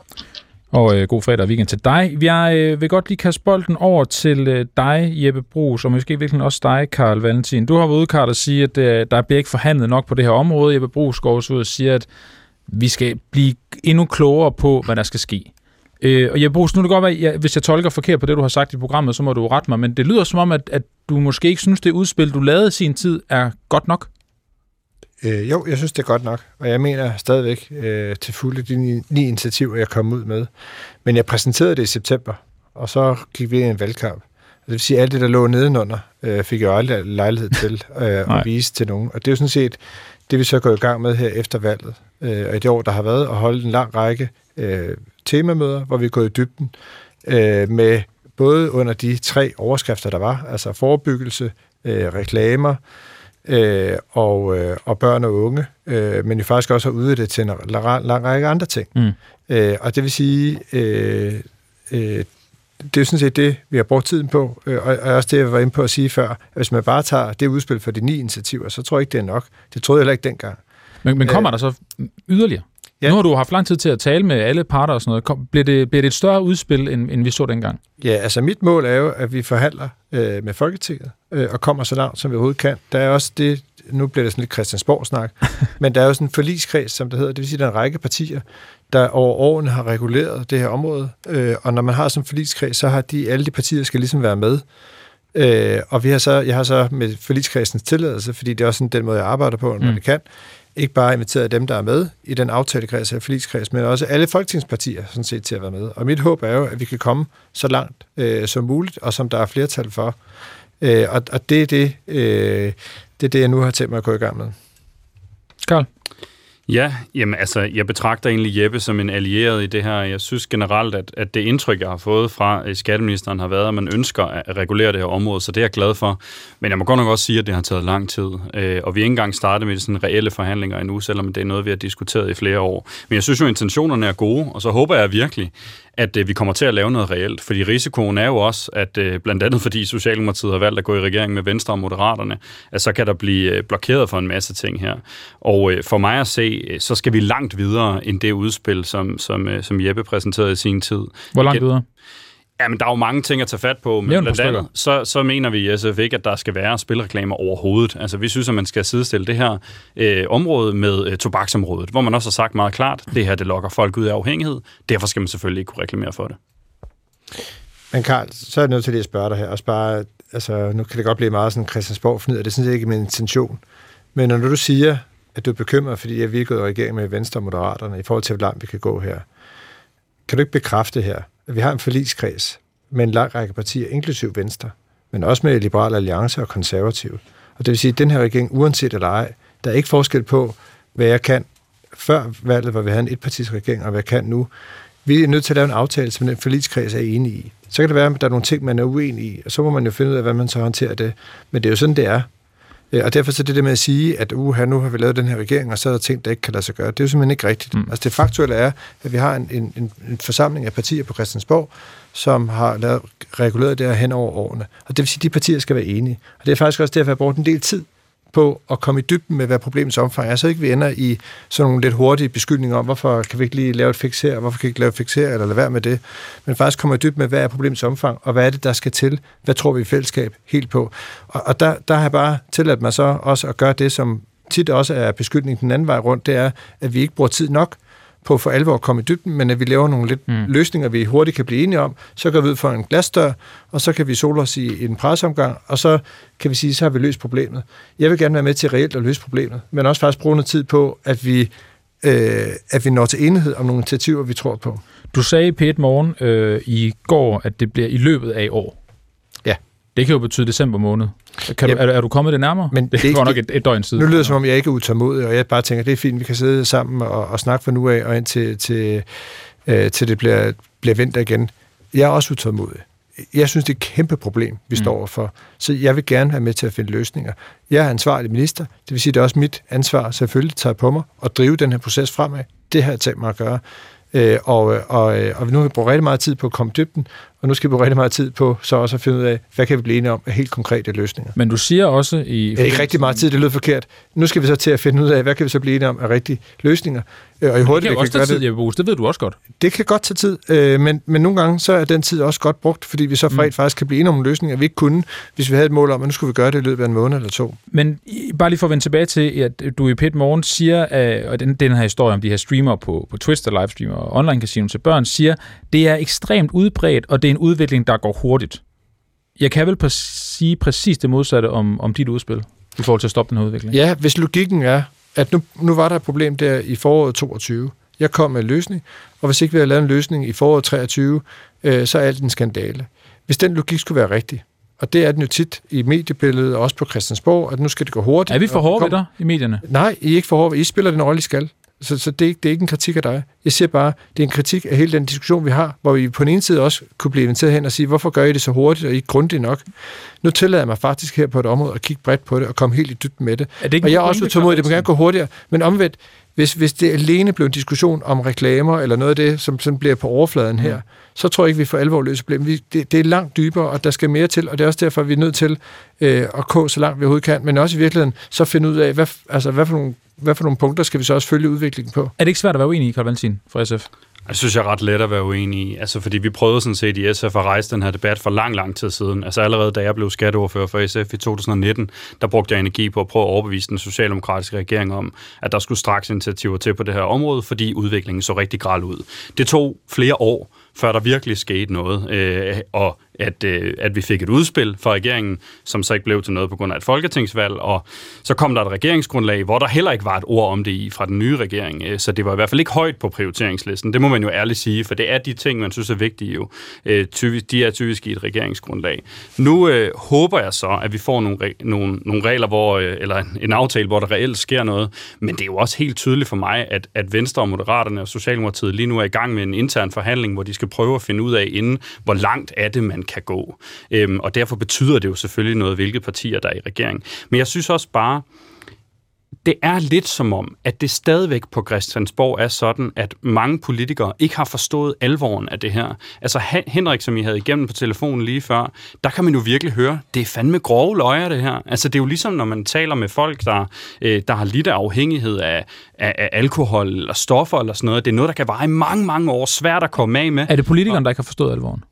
Og øh, god fredag og weekend til dig. Jeg øh, vil godt lige kaste bolden over til øh, dig, Jeppe Brugs, og måske virkelig også dig, Karl Valentin. Du har været ude, Karl, og sige, at øh, der bliver ikke forhandlet nok på det her område. Jeppe Brugs går også ud og siger, at vi skal blive endnu klogere på, hvad der skal ske. Øh, og Jeppe Brugs, nu er det godt være, ja, hvis jeg tolker forkert på det, du har sagt i programmet, så må du rette mig, men det lyder som om, at, at du måske ikke synes, det udspil, du lavede i sin tid, er godt nok. Øh, jo, jeg synes, det er godt nok, og jeg mener stadigvæk øh, til fulde de ni, ni initiativer, jeg kom ud med. Men jeg præsenterede det i september, og så gik vi ind i en valgkamp. Det vil sige, at alt det, der lå nedenunder, øh, fik jeg jo aldrig lejlighed til øh, at vise til nogen. Og det er jo sådan set det, vi så går i gang med her efter valget. Øh, og i det år, der har været, at holde en lang række øh, temamøder, hvor vi er gået i dybden øh, med både under de tre overskrifter, der var, altså forebyggelse, øh, reklamer øh, og, øh, og børn og unge, øh, men jo faktisk også har udvidet det til en lang, lang række andre ting. Mm. Øh, og det vil sige, øh, øh, det er jo sådan set det, vi har brugt tiden på, øh, og, og også det, jeg var inde på at sige før, at hvis man bare tager det udspil for de ni initiativer, så tror jeg ikke, det er nok. Det troede jeg heller ikke dengang. Men, men kommer øh, der så yderligere? Ja. Nu har du haft lang tid til at tale med alle parter og sådan noget. Kom, bliver, det, bliver det et større udspil, end, end vi så dengang? Ja, altså mit mål er jo, at vi forhandler øh, med Folketinget øh, og kommer så langt, som vi overhovedet kan. Der er også det, nu bliver det sådan lidt Christiansborg-snak, men der er jo sådan en forligskreds, som det hedder. Det vil sige, der er en række partier, der over årene har reguleret det her område. Øh, og når man har sådan en forligskreds, så har de, alle de partier skal ligesom være med. Øh, og vi har så, jeg har så med forligskredsens tilladelse, fordi det er også sådan den måde, jeg arbejder på, når mm. det kan, ikke bare inviteret dem, der er med i den aftalekreds eller forligskreds, men også alle folketingspartier sådan set til at være med. Og mit håb er jo, at vi kan komme så langt øh, som muligt, og som der er flertal for. Øh, og, og det er det, øh, det er det, jeg nu har tænkt mig at gå i gang med. Karl? Ja, jamen altså, jeg betragter egentlig Jeppe som en allieret i det her. Jeg synes generelt, at, at det indtryk, jeg har fået fra øh, skatteministeren, har været, at man ønsker at regulere det her område, så det er jeg glad for. Men jeg må godt nok også sige, at det har taget lang tid, øh, og vi er ikke engang startet med sådan reelle forhandlinger endnu, selvom det er noget, vi har diskuteret i flere år. Men jeg synes jo, at intentionerne er gode, og så håber jeg virkelig, at øh, vi kommer til at lave noget reelt. Fordi risikoen er jo også, at øh, blandt andet fordi Socialdemokratiet har valgt at gå i regering med Venstre og Moderaterne, at så kan der blive øh, blokeret for en masse ting her. Og øh, for mig at se, øh, så skal vi langt videre end det udspil, som, som, øh, som Jeppe præsenterede i sin tid. Hvor langt videre? Ja, men der er jo mange ting at tage fat på, men blandt andet, så, så mener vi i SF ikke, at der skal være spilreklamer overhovedet. Altså, vi synes, at man skal sidestille det her øh, område med øh, tobaksområdet, hvor man også har sagt meget klart, det her, det lokker folk ud af afhængighed. Derfor skal man selvfølgelig ikke kunne reklamere for det. Men Karl, så er jeg nødt til lige at spørge dig her. Også bare, altså, nu kan det godt blive meget sådan Christiansborg fnid, og det synes jeg ikke er min intention. Men når du siger, at du er bekymret, fordi jeg vi er gået i regering med Venstre og Moderaterne, i forhold til, hvor langt vi kan gå her, kan du ikke bekræfte her, vi har en forligskreds med en lang række partier, inklusiv Venstre, men også med Liberal Alliance og Konservative. Og det vil sige, at den her regering, uanset eller ej, der er ikke forskel på, hvad jeg kan før valget, hvor vi havde en etpartisregering, og hvad jeg kan nu. Vi er nødt til at lave en aftale, som den forligskreds er enige i. Så kan det være, at der er nogle ting, man er uenig i, og så må man jo finde ud af, hvad man så håndterer det. Men det er jo sådan, det er. Øh, Og derfor så det der med at sige, at uh, nu har vi lavet den her regering, og så er der ting, der ikke kan lade sig gøre, det er jo simpelthen ikke rigtigt. Mm. Altså det faktuelle er, at vi har en, en, en, en forsamling af partier på Christiansborg, som har lavet, reguleret det her hen over årene. Og det vil sige, at de partier skal være enige. Og det er faktisk også derfor, jeg har brugt en del tid på at komme i dybden med, hvad problemets omfang er, så ikke vi ender i sådan nogle lidt hurtige beskyldninger om, hvorfor kan vi ikke lige lave et fix her, hvorfor kan vi ikke lave et fix her, eller lade være med det, men faktisk kommer i dybden med, hvad er problemets omfang, og hvad er det, der skal til, hvad tror vi i fællesskab helt på. Og, og der, der har jeg bare tilladt mig så også at gøre det, som tit også er beskyldning den anden vej rundt, det er, at vi ikke bruger tid nok på for alvor at komme i dybden, men at vi laver nogle lidt mm. løsninger, vi hurtigt kan blive enige om. Så går vi ud for en glasdør, og så kan vi sole os i en presseomgang, og så kan vi sige, så har vi løst problemet. Jeg vil gerne være med til reelt at løse problemet, men også faktisk bruge noget tid på, at vi, øh, at vi når til enighed om nogle initiativer, vi tror på. Du sagde i P1 Morgen øh, i går, at det bliver i løbet af år. Det kan jo betyde december måned. Kan du, Jamen, er, er du kommet det nærmere? men det, det- var nok et, et døgn siden. Nu lyder det, som om jeg ikke er utålmodig, og jeg bare tænker, det er fint, vi kan sidde sammen og, og snakke fra nu af, og indtil til, øh, til det bliver, bliver vinter igen. Jeg er også utålmodig. Jeg synes, det er et kæmpe problem, vi står overfor. Så jeg vil gerne være med til at finde løsninger. Jeg er ansvarlig minister, det vil sige, det er også mit ansvar, selvfølgelig tager på mig, at drive den her proces fremad. Det har jeg tænkt mig at gøre. Øh, og, og, og nu har vi brugt rigtig meget tid på at komme dybden, og nu skal vi bruge rigtig meget tid på så også at finde ud af, hvad kan vi blive enige om af helt konkrete løsninger. Men du siger også i... Det er ikke rigtig meget tid, det lød forkert. Nu skal vi så til at finde ud af, hvad kan vi så blive enige om af rigtige løsninger. Øh, Og i det hurtigt, kan vi jo også kan tage tid, det, Jeppe Brugs. Det ved du også godt. det kan godt tage tid, øh, men, men nogle gange så er den tid også godt brugt, fordi vi så fredt faktisk kan blive enige om løsninger, vi ikke kunne, hvis vi havde et mål om, at nu skulle vi gøre det i løbet af en måned eller to. Men bare lige for at vende tilbage til, at du i Pit Morgen siger, øh, og den, den her historie om de her streamer på, på Twitch, der livestreamer og online casino til børn, siger, det er ekstremt udbredt, og det er en udvikling, der går hurtigt. Jeg kan vel præ- sige præcis det modsatte om, om dit udspil, i forhold til at stoppe den her udvikling. Ja, hvis logikken er, at nu, nu var der et problem der i foråret 22. Jeg kom med en løsning, og hvis ikke vi havde lavet en løsning i foråret 23, øh, så er alt en skandale. Hvis den logik skulle være rigtig, og det er den jo tit i mediebilledet, og også på Christiansborg, at nu skal det gå hurtigt. Er vi for hårde kom- ved dig i medierne? Nej, I er ikke for hårde. I spiller den rolle, I skal. Så, så det, er ikke, det er ikke en kritik af dig. Jeg siger bare, det er en kritik af hele den diskussion, vi har, hvor vi på den ene side også kunne blive inviteret hen og sige, hvorfor gør I det så hurtigt og ikke grundigt nok? Nu tillader jeg mig faktisk her på et område at kigge bredt på det og komme helt i dybden med det. Er det ikke og jeg er også utålmodig, det må gerne gå hurtigere. Men omvendt, hvis, hvis det alene blev en diskussion om reklamer eller noget af det, som sådan bliver på overfladen her, så tror jeg ikke, vi for alvor løser problemet. Det, det er langt dybere, og der skal mere til, og det er også derfor, vi er nødt til øh, at gå så langt vi overhovedet kan, men også i virkeligheden så finde ud af, hvad, altså, hvad, for nogle, hvad for nogle punkter skal vi så også følge udviklingen på. Er det ikke svært at være uenig i, Carl Valentin fra SF? Jeg synes, jeg er ret let at være uenig i. Altså, fordi vi prøvede sådan set i SF at rejse den her debat for lang, lang tid siden. Altså allerede da jeg blev skatteordfører for SF i 2019, der brugte jeg energi på at prøve at overbevise den socialdemokratiske regering om, at der skulle straks initiativer til på det her område, fordi udviklingen så rigtig gral ud. Det tog flere år, før der virkelig skete noget, øh, og at, øh, at vi fik et udspil fra regeringen, som så ikke blev til noget på grund af et folketingsvalg, og så kom der et regeringsgrundlag, hvor der heller ikke var et ord om det i fra den nye regering, øh, så det var i hvert fald ikke højt på prioriteringslisten. Det må man jo ærligt sige, for det er de ting, man synes er vigtige jo. Øh, typisk, de er typisk i et regeringsgrundlag. Nu øh, håber jeg så, at vi får nogle, re- nogle, nogle regler, hvor, øh, eller en, aftale, hvor der reelt sker noget, men det er jo også helt tydeligt for mig, at, at Venstre og Moderaterne og Socialdemokratiet lige nu er i gang med en intern forhandling, hvor de skal prøve at finde ud af inden, hvor langt er det, man kan gå. Øhm, og derfor betyder det jo selvfølgelig noget, hvilke partier der er i regering. Men jeg synes også bare, det er lidt som om, at det stadigvæk på Christiansborg er sådan, at mange politikere ikke har forstået alvoren af det her. Altså Hen- Henrik, som I havde igennem på telefonen lige før, der kan man jo virkelig høre, det er fandme grove løjer det her. Altså det er jo ligesom, når man taler med folk, der, øh, der har lidt af afhængighed af, af, af alkohol eller stoffer eller sådan noget. Det er noget, der kan vare i mange, mange år, svært at komme af med. Er det politikerne, der ikke har forstået alvoren?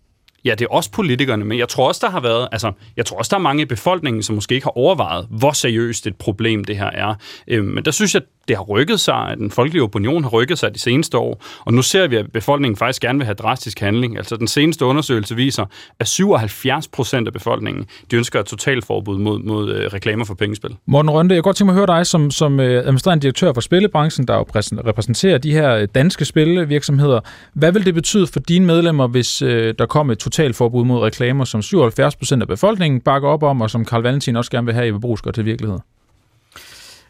Ja, det er også politikerne, men jeg tror også, der har været, altså, jeg tror også, der er mange i befolkningen, som måske ikke har overvejet, hvor seriøst et problem det her er. Øh, men der synes jeg, det har rykket sig, at den folkelige opinion har rykket sig de seneste år, og nu ser vi, at befolkningen faktisk gerne vil have drastisk handling. Altså den seneste undersøgelse viser, at 77 procent af befolkningen, de ønsker et totalforbud mod, mod øh, reklamer for pengespil. Morten Rønde, jeg kan godt tænke mig at høre dig som, som øh, administrerende direktør for spillebranchen, der jo repræsenterer de her øh, danske spillevirksomheder. Hvad vil det betyde for dine medlemmer, hvis øh, der kom et totalforbud mod reklamer, som 77 procent af befolkningen bakker op om, og som Karl Valentin også gerne vil have i Bebrugsgård til virkelighed?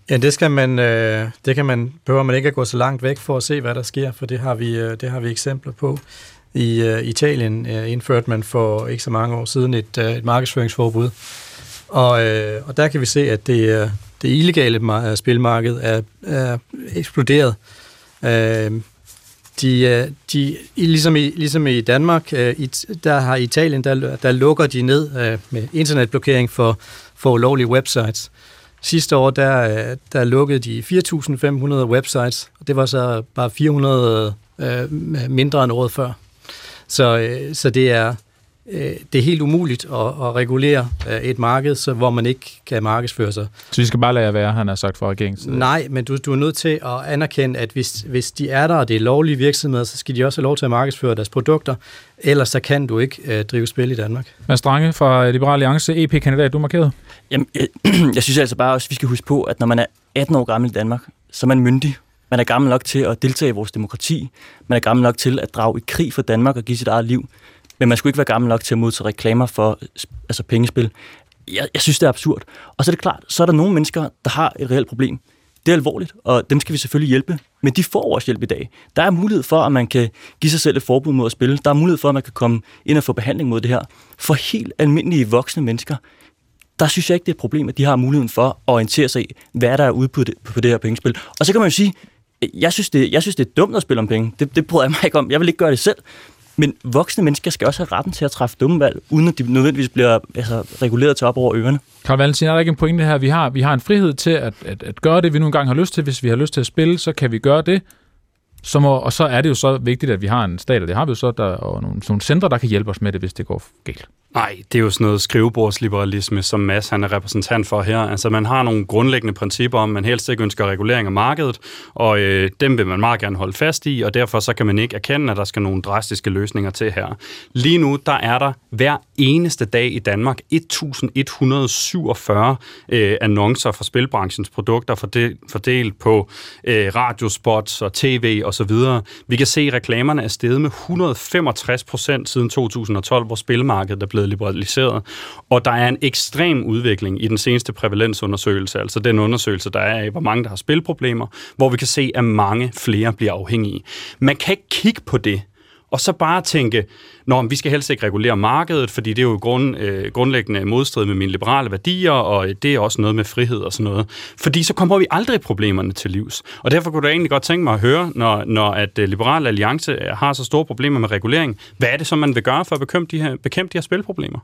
Ja, det skal man, øh, det kan man, behøver man ikke at gå så langt væk for at se, hvad der sker, for det har vi, øh, det har vi eksempler på. I øh, Italien øh, indførte man for ikke så mange år siden et, øh, et markedsføringsforbud, og, øh, og der kan vi se, at det, øh, det illegale øh, spilmarked er, er eksploderet. Øh, de, øh, de, ligesom, i, ligesom i Danmark, øh, der har Italien, der, der lukker de ned med internetblokering for, for ulovlige websites. Sidste år, der, der lukkede de 4.500 websites, og det var så bare 400 øh, mindre end året før. Så, øh, så det er øh, det er helt umuligt at, at regulere øh, et marked, så, hvor man ikke kan markedsføre sig. Så vi skal bare lade være, han har sagt fra regeringens Nej, men du, du er nødt til at anerkende, at hvis, hvis de er der, og det er lovlige virksomheder, så skal de også have lov til at markedsføre deres produkter, ellers så kan du ikke øh, drive spil i Danmark. Mads Strange fra Liberal Alliance, EP-kandidat, du markeret. Jamen, jeg, jeg synes altså bare også, at vi skal huske på, at når man er 18 år gammel i Danmark, så er man myndig. Man er gammel nok til at deltage i vores demokrati. Man er gammel nok til at drage i krig for Danmark og give sit eget liv men man skulle ikke være gammel nok til at modtage reklamer for altså pengespil. Jeg, jeg synes, det er absurd. Og så er det klart, så er der nogle mennesker, der har et reelt problem. Det er alvorligt, og dem skal vi selvfølgelig hjælpe. Men de får også hjælp i dag. Der er mulighed for, at man kan give sig selv et forbud mod at spille. Der er mulighed for, at man kan komme ind og få behandling mod det her. For helt almindelige voksne mennesker, der synes jeg ikke, det er et problem, at de har muligheden for at orientere sig i, hvad der er ude på det, på det her pengespil. Og så kan man jo sige, jeg synes, det, jeg synes, det er dumt at spille om penge. Det, det bryder jeg mig ikke om. Jeg vil ikke gøre det selv. Men voksne mennesker skal også have retten til at træffe dumme valg, uden at de nødvendigvis bliver altså, reguleret til op over ørerne. Karl Valentin, er der ikke en pointe her? Vi har, vi har en frihed til at, at, at gøre det, vi nu engang har lyst til. Hvis vi har lyst til at spille, så kan vi gøre det. Så må, og så er det jo så vigtigt, at vi har en stat, og det har vi jo så, der, og nogle, nogle centre, der kan hjælpe os med det, hvis det går galt. Nej, det er jo sådan noget skrivebordsliberalisme, som Mads han er repræsentant for her. Altså man har nogle grundlæggende principper om, at man helst ikke ønsker regulering af markedet, og øh, dem vil man meget gerne holde fast i, og derfor så kan man ikke erkende, at der skal nogle drastiske løsninger til her. Lige nu, der er der hver eneste dag i Danmark 1147 øh, annoncer for spilbranchens produkter fordelt, fordelt på øh, radiospots og tv osv. Vi kan se, at reklamerne er steget med 165 procent siden 2012, hvor spilmarkedet er blevet blevet liberaliseret. Og der er en ekstrem udvikling i den seneste prævalensundersøgelse, altså den undersøgelse, der er af, hvor mange der har spilproblemer, hvor vi kan se, at mange flere bliver afhængige. Man kan ikke kigge på det og så bare tænke, Nå, vi skal helst ikke regulere markedet, fordi det er jo grund, øh, grundlæggende modstrid med mine liberale værdier, og øh, det er også noget med frihed og sådan noget. Fordi så kommer vi aldrig problemerne til livs. Og derfor kunne du egentlig godt tænke mig at høre, når, når at Liberale Liberal Alliance øh, har så store problemer med regulering, hvad er det så, man vil gøre for at bekæmpe de her, bekæmpe de her spilproblemer?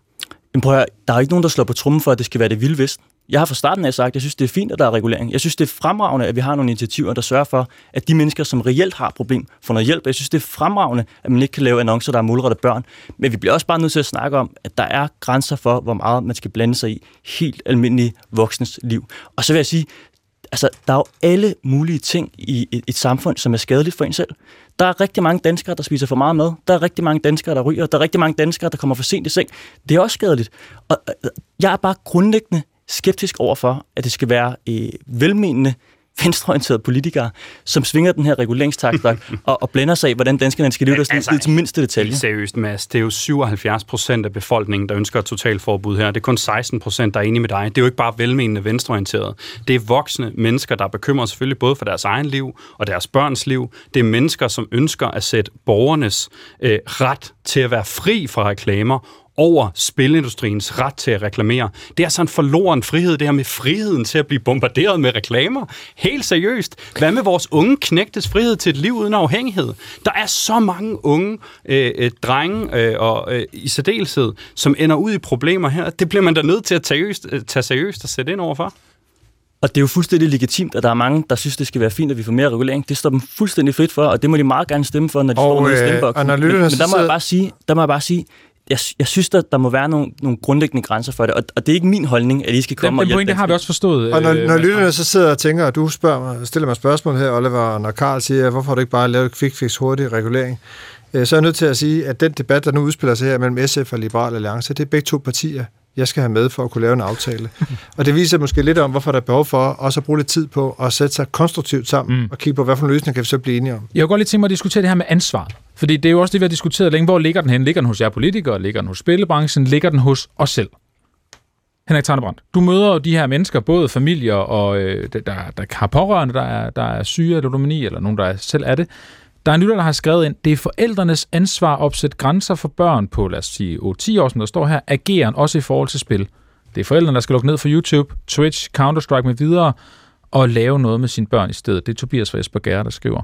Men prøv at, der er ikke nogen, der slår på trummen for, at det skal være det vilde vest. Jeg har fra starten af sagt, at jeg synes, det er fint, at der er regulering. Jeg synes, det er fremragende, at vi har nogle initiativer, der sørger for, at de mennesker, som reelt har problem, får noget hjælp. Jeg synes, det er fremragende, at man ikke kan lave annoncer, der er målrettet børn. Men vi bliver også bare nødt til at snakke om, at der er grænser for, hvor meget man skal blande sig i helt almindelige voksnes liv. Og så vil jeg sige, altså, der er jo alle mulige ting i et, et samfund, som er skadeligt for en selv. Der er rigtig mange danskere, der spiser for meget mad. Der er rigtig mange danskere, der ryger. Der er rigtig mange danskere, der kommer for sent i seng. Det er også skadeligt. Og øh, jeg er bare grundlæggende skeptisk overfor, at det skal være øh, velmenende venstreorienterede politikere, som svinger den her reguleringstakt og, og blænder sig af, hvordan danskerne skal leve deres altså, til mindste detalje. Seriøst, Mads. Det er jo 77 procent af befolkningen, der ønsker et totalforbud her. Det er kun 16 procent, der er enige med dig. Det er jo ikke bare velmenende venstreorienterede. Det er voksne mennesker, der bekymrer selvfølgelig både for deres egen liv og deres børns liv. Det er mennesker, som ønsker at sætte borgernes øh, ret til at være fri fra reklamer over spilindustriens ret til at reklamere. Det er sådan en forloren frihed, det her med friheden til at blive bombarderet med reklamer. Helt seriøst. Hvad med vores unge knægtes frihed til et liv uden afhængighed? Der er så mange unge øh, øh, drenge øh, og øh, i særdeleshed, som ender ud i problemer her. Det bliver man da nødt til at tage seriøst, øh, tage seriøst og sætte ind overfor. Og det er jo fuldstændig legitimt, at der er mange, der synes, det skal være fint, at vi får mere regulering. Det står dem fuldstændig frit for, og det må de meget gerne stemme for, når de og, står nede i stemmeboksen. Øh, men, men der må jeg bare sige, der må jeg bare sige, jeg, jeg synes, der, der må være nogle, nogle grundlæggende grænser for det, og, og det er ikke min holdning, at I skal komme den, og den hjælpe pointe har vi også forstået. Og når, øh, når lytterne så sidder og tænker, og du spørger mig, stiller mig spørgsmål her, Oliver, og når Karl siger, hvorfor har du ikke bare lavet et quick fix hurtig regulering, øh, så er jeg nødt til at sige, at den debat, der nu udspiller sig her mellem SF og Liberal Alliance, det er begge to partier, jeg skal have med for at kunne lave en aftale. og det viser måske lidt om, hvorfor der er behov for også at bruge lidt tid på at sætte sig konstruktivt sammen mm. og kigge på, hvad for en løsning kan vi så blive enige om. Jeg kunne godt lige tænke mig at diskutere det her med ansvar. Fordi det er jo også det, vi har diskuteret længe. Hvor ligger den hen? Ligger den hos jer politikere? Ligger den hos spillebranchen? Ligger den hos os selv? Henrik Tarnebrandt, du møder jo de her mennesker, både familier og øh, der, der har pårørende, der er, der er syge af ludomani, eller nogen, der selv er det. Der er en lytter, der har skrevet ind, det er forældrenes ansvar at opsætte grænser for børn på, lad os sige, 8-10 år, som der står her, ageren også i forhold til spil. Det er forældrene, der skal lukke ned for YouTube, Twitch, Counter-Strike med videre, og lave noget med sine børn i stedet. Det er Tobias fra Esbjerg, der skriver.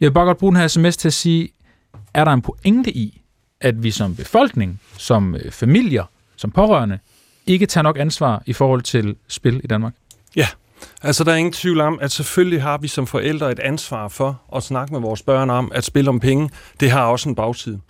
Jeg vil bare godt bruge den her sms til at sige, er der en pointe i, at vi som befolkning, som øh, familier, som pårørende, ikke tager nok ansvar i forhold til spil i Danmark? Ja, altså der er ingen tvivl om, at selvfølgelig har vi som forældre et ansvar for at snakke med vores børn om, at spille om penge, det har også en bagside.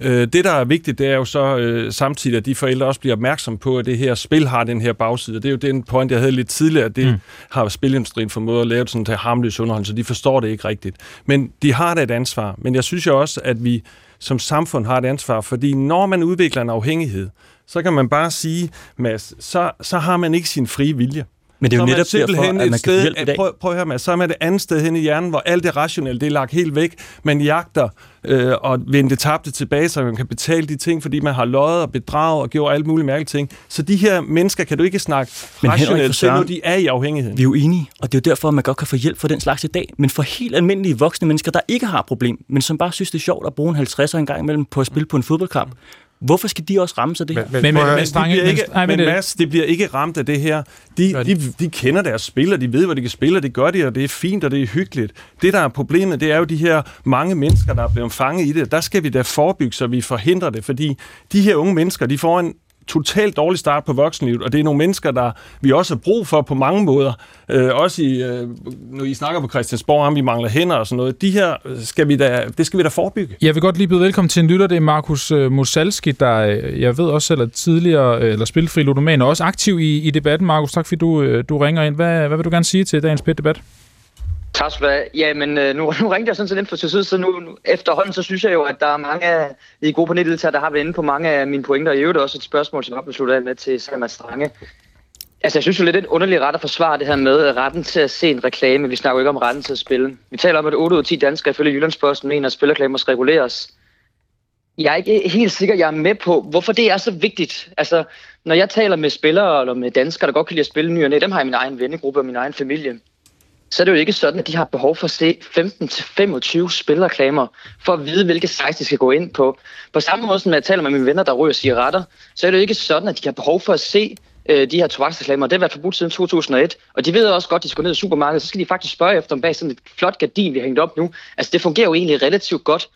Øh, det, der er vigtigt, det er jo så øh, samtidig, at de forældre også bliver opmærksom på, at det her spil har den her bagside. Det er jo den point, jeg havde lidt tidligere, at det mm. har spilindustrien formået at lave sådan til harmløs underholdning, så de forstår det ikke rigtigt. Men de har da et ansvar. Men jeg synes jo også, at vi som samfund har et ansvar, fordi når man udvikler en afhængighed, så kan man bare sige, Mads, så, så har man ikke sin frie vilje. Men det er jo netop simpelthen derfor, at man et kan sted, hjælpe i dag. Prøv, prøv at høre med, så er man det andet sted hen i hjernen, hvor alt det rationelle, det er lagt helt væk. Man jagter øh, og vende det tabte tilbage, så man kan betale de ting, fordi man har løjet og bedraget og gjort alle mulige mærkelige ting. Så de her mennesker kan du ikke snakke Men rationelt Søren, når de er i afhængigheden. Vi er jo enige, og det er jo derfor, at man godt kan få hjælp for den slags i dag. Men for helt almindelige voksne mennesker, der ikke har et problem, men som bare synes, det er sjovt at bruge en 50'er en gang imellem på at spille på en fodboldkamp, hvorfor skal de også rammes af det? Men, Men, men, men, de bliver ikke, nej, men, men men, Mads, de bliver ikke ramt af det her. De, de, de kender deres spil, og de ved, hvad de kan spille, og det gør de, og det er fint, og det er hyggeligt. Det, der er problemet, det er jo de her mange mennesker, der er blevet fanget i det. Der skal vi da forebygge, så vi forhindrer det, fordi de her unge mennesker, de får en totalt dårlig start på voksenlivet, og det er nogle mennesker, der vi også har brug for på mange måder. Øh, også i, øh, når I snakker på Christiansborg om, vi mangler hænder og sådan noget. De her øh, skal vi da, det skal vi da forebygge. Jeg vil godt lige byde velkommen til en lytter. Det er Markus øh, der øh, jeg ved også selv er tidligere, øh, eller spilfri ludoman, og også aktiv i, i debatten. Markus, tak fordi du, øh, du ringer ind. Hvad, hvad vil du gerne sige til dagens pæt debat? Tak skal du have. Jamen, øh, nu, nu ringte jeg sådan set ind for til side, så nu, nu efterhånden, så synes jeg jo, at der er mange af de gode paneldeltagere, der har været inde på mange af mine pointer. Og i øvrigt også et spørgsmål, som jeg besluttede af med til Salma Strange. Altså, jeg synes jo lidt, det er en underlig ret at forsvare det her med øh, retten til at se en reklame. Vi snakker jo ikke om retten til at spille. Vi taler om, at 8 ud af 10 danskere ifølge Jyllandsposten mener, at spilreklamer skal reguleres. Jeg er ikke helt sikker, jeg er med på, hvorfor det er så vigtigt. Altså, når jeg taler med spillere eller med danskere, der godt kan lide at spille ny og næ, dem har jeg i min egen vennegruppe og min egen familie så er det jo ikke sådan, at de har behov for at se 15-25 spilreklamer for at vide, hvilke sites de skal gå ind på. På samme måde som jeg taler med mine venner, der ryger cigaretter, så er det jo ikke sådan, at de har behov for at se øh, de her tobaksreklamer. Det har været forbudt siden 2001, og de ved også godt, at de skal gå ned i supermarkedet, så skal de faktisk spørge efter dem bag sådan et flot gardin, vi har hængt op nu. Altså det fungerer jo egentlig relativt godt.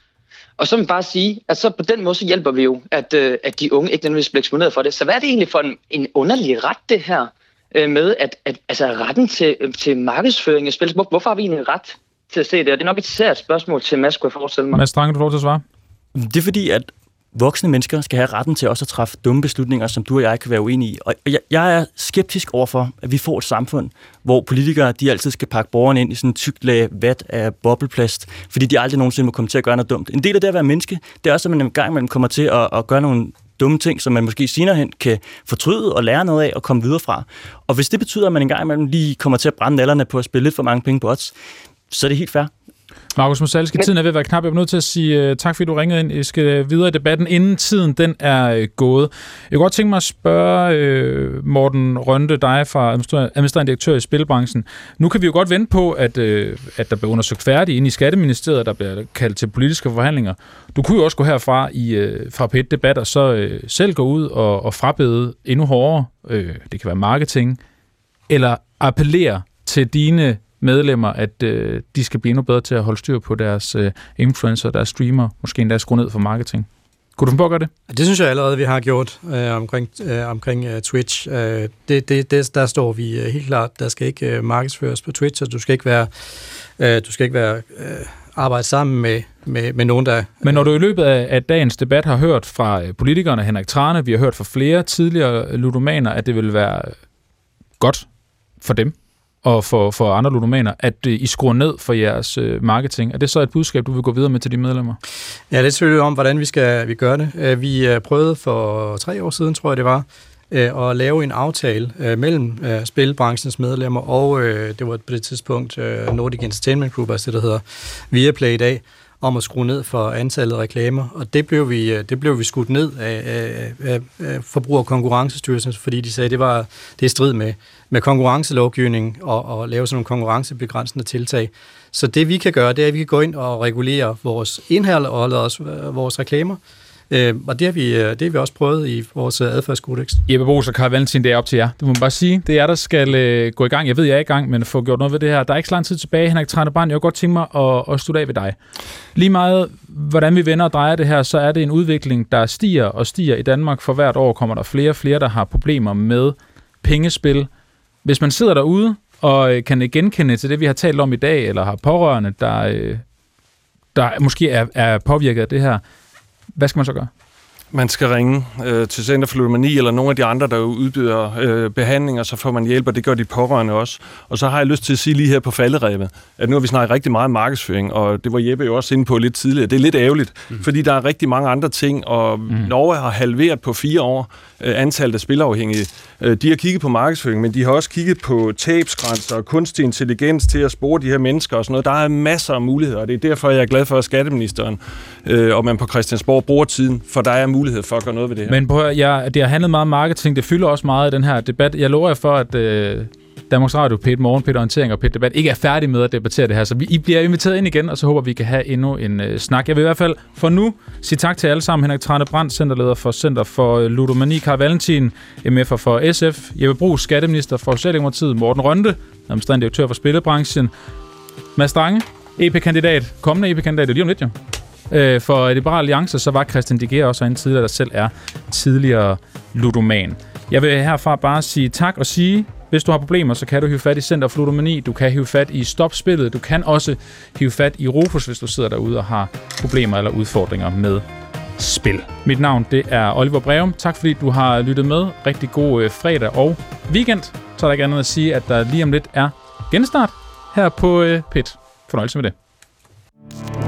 Og så vil jeg bare sige, at så på den måde, så hjælper vi jo, at, øh, at de unge ikke nødvendigvis bliver eksponeret for det. Så hvad er det egentlig for en, en underlig ret, det her? Øh, med, at, at altså, retten til, øh, til markedsføring af spil, hvor, hvorfor har vi egentlig ret til at se det? Og det er nok et spørgsmål til Mads, kunne jeg forestille mig. Mads Strange, du får lov til at svare. Det er fordi, at voksne mennesker skal have retten til også at træffe dumme beslutninger, som du og jeg kan være uenige i. Og jeg, jeg er skeptisk overfor, at vi får et samfund, hvor politikere de altid skal pakke borgerne ind i sådan en tykt lag vat af bobleplast, fordi de aldrig nogensinde må komme til at gøre noget dumt. En del af det at være menneske, det er også, at man en gang imellem kommer til at, at gøre nogle dumme ting, som man måske senere hen kan fortryde og lære noget af og komme videre fra. Og hvis det betyder, at man en gang imellem lige kommer til at brænde nallerne på at spille lidt for mange penge på odds, så er det helt fair. Markus Musalski, tiden er ved at være knap. Jeg er nødt til at sige uh, tak, fordi du ringede ind. Jeg skal videre i debatten, inden tiden den er uh, gået. Jeg kunne godt tænke mig at spørge uh, Morten Rønte, dig fra administrerende direktør i spilbranchen. Nu kan vi jo godt vente på, at, uh, at der bliver undersøgt færdigt inde i Skatteministeriet, der bliver kaldt til politiske forhandlinger. Du kunne jo også gå herfra i, uh, fra p debat og så uh, selv gå ud og, og frabede endnu hårdere. Uh, det kan være marketing. Eller appellere til dine medlemmer, at øh, de skal blive endnu bedre til at holde styr på deres øh, influencer, deres streamer, måske endda skrue ned for marketing. Kunne du finde på at gøre det? Det synes jeg allerede, vi har gjort øh, omkring, øh, omkring øh, Twitch. Øh, det, det, det, der står vi øh, helt klart, der skal ikke øh, markedsføres på Twitch, og du skal ikke være, øh, du skal ikke være øh, arbejde sammen med, med, med nogen, der... Men når du i løbet af, af dagens debat har hørt fra øh, politikerne, Henrik Trane, vi har hørt fra flere tidligere ludomaner, at det vil være godt for dem og for, for andre ludomaner, at øh, I skruer ned for jeres øh, marketing. Er det så et budskab, du vil gå videre med til de medlemmer? Ja, det er selvfølgelig om, hvordan vi skal vi gøre det. Øh, vi øh, prøvede for tre år siden, tror jeg det var, at lave en aftale mellem spilbranchens medlemmer og, det var på det tidspunkt, Nordic Entertainment Group, altså det, der hedder Viaplay i dag, om at skrue ned for antallet af reklamer, og det blev vi, øh, det blev vi skudt ned af, af, af, af Forbruger- og Konkurrencestyrelsen, fordi de sagde, at det var det er strid med, med konkurrencelovgivning og, og lave sådan nogle konkurrencebegrænsende tiltag. Så det vi kan gøre, det er, at vi kan gå ind og regulere vores indhold og også øh, vores reklamer, Øh, og det har, vi, øh, det har vi også prøvet i vores øh, adfærdskodex. Jeppe Bos og Karl Valentin, det er op til jer. Det må man bare sige. Det er jer, der skal øh, gå i gang. Jeg ved, jeg er i gang, men få gjort noget ved det her. Der er ikke så lang tid tilbage, Henrik Tranebrand. Jeg kunne godt tænke mig at, at slutte af ved dig. Lige meget, hvordan vi vender og drejer det her, så er det en udvikling, der stiger og stiger i Danmark. For hvert år kommer der flere og flere, der har problemer med pengespil. Hvis man sidder derude og øh, kan genkende til det, vi har talt om i dag, eller har pårørende, der, der måske er, er påvirket af det her, hvad skal man så gøre? Man skal ringe øh, til Center for Ludomani eller nogle af de andre, der udbyder øh, behandlinger, så får man hjælp, og det gør de pårørende også. Og så har jeg lyst til at sige lige her på falderæbet, at nu har vi snakket rigtig meget markedsføring, og det var Jeppe jo også inde på lidt tidligere. Det er lidt ærgerligt, mm. fordi der er rigtig mange andre ting, og mm. Norge har halveret på fire år øh, antallet af spilafhængige. Øh, de har kigget på markedsføring, men de har også kigget på tabsgrænser og kunstig intelligens til at spore de her mennesker og sådan noget. Der er masser af muligheder, og det er derfor, jeg er glad for, at skatteministeren øh, og man på Christiansborg bruger tiden, for der er mulighed for at gøre noget ved det her. Men på, ja, det har handlet meget om marketing. Det fylder også meget i den her debat. Jeg lover jer for, at øh, Danmarks Radio, Pet Morgen, Pet Orientering og Pet Debat ikke er færdige med at debattere det her. Så vi, I bliver inviteret ind igen, og så håber vi kan have endnu en øh, snak. Jeg vil i hvert fald for nu sige tak til alle sammen. Henrik Trane Brandt, centerleder for Center for øh, Ludomani, Karl Valentin, MF'er for SF, Jeppe Brugs, skatteminister for Socialdemokratiet, Morten Rønte, administrerende direktør for spillebranchen, Mads Strange, EP-kandidat, kommende EP-kandidat, det er lige om lidt jo. Øh, for Liberal Alliance, så var Christian Diger også en tidligere, der selv er tidligere ludoman. Jeg vil herfra bare sige tak og sige, hvis du har problemer, så kan du hive fat i Center for Ludomani, du kan hive fat i Stopspillet, du kan også hive fat i Rufus, hvis du sidder derude og har problemer eller udfordringer med spil. Mit navn det er Oliver Breum. Tak fordi du har lyttet med. Rigtig god øh, fredag og weekend. Så er der ikke andet at sige, at der lige om lidt er genstart her på øh, PIT. Fornøjelse med det.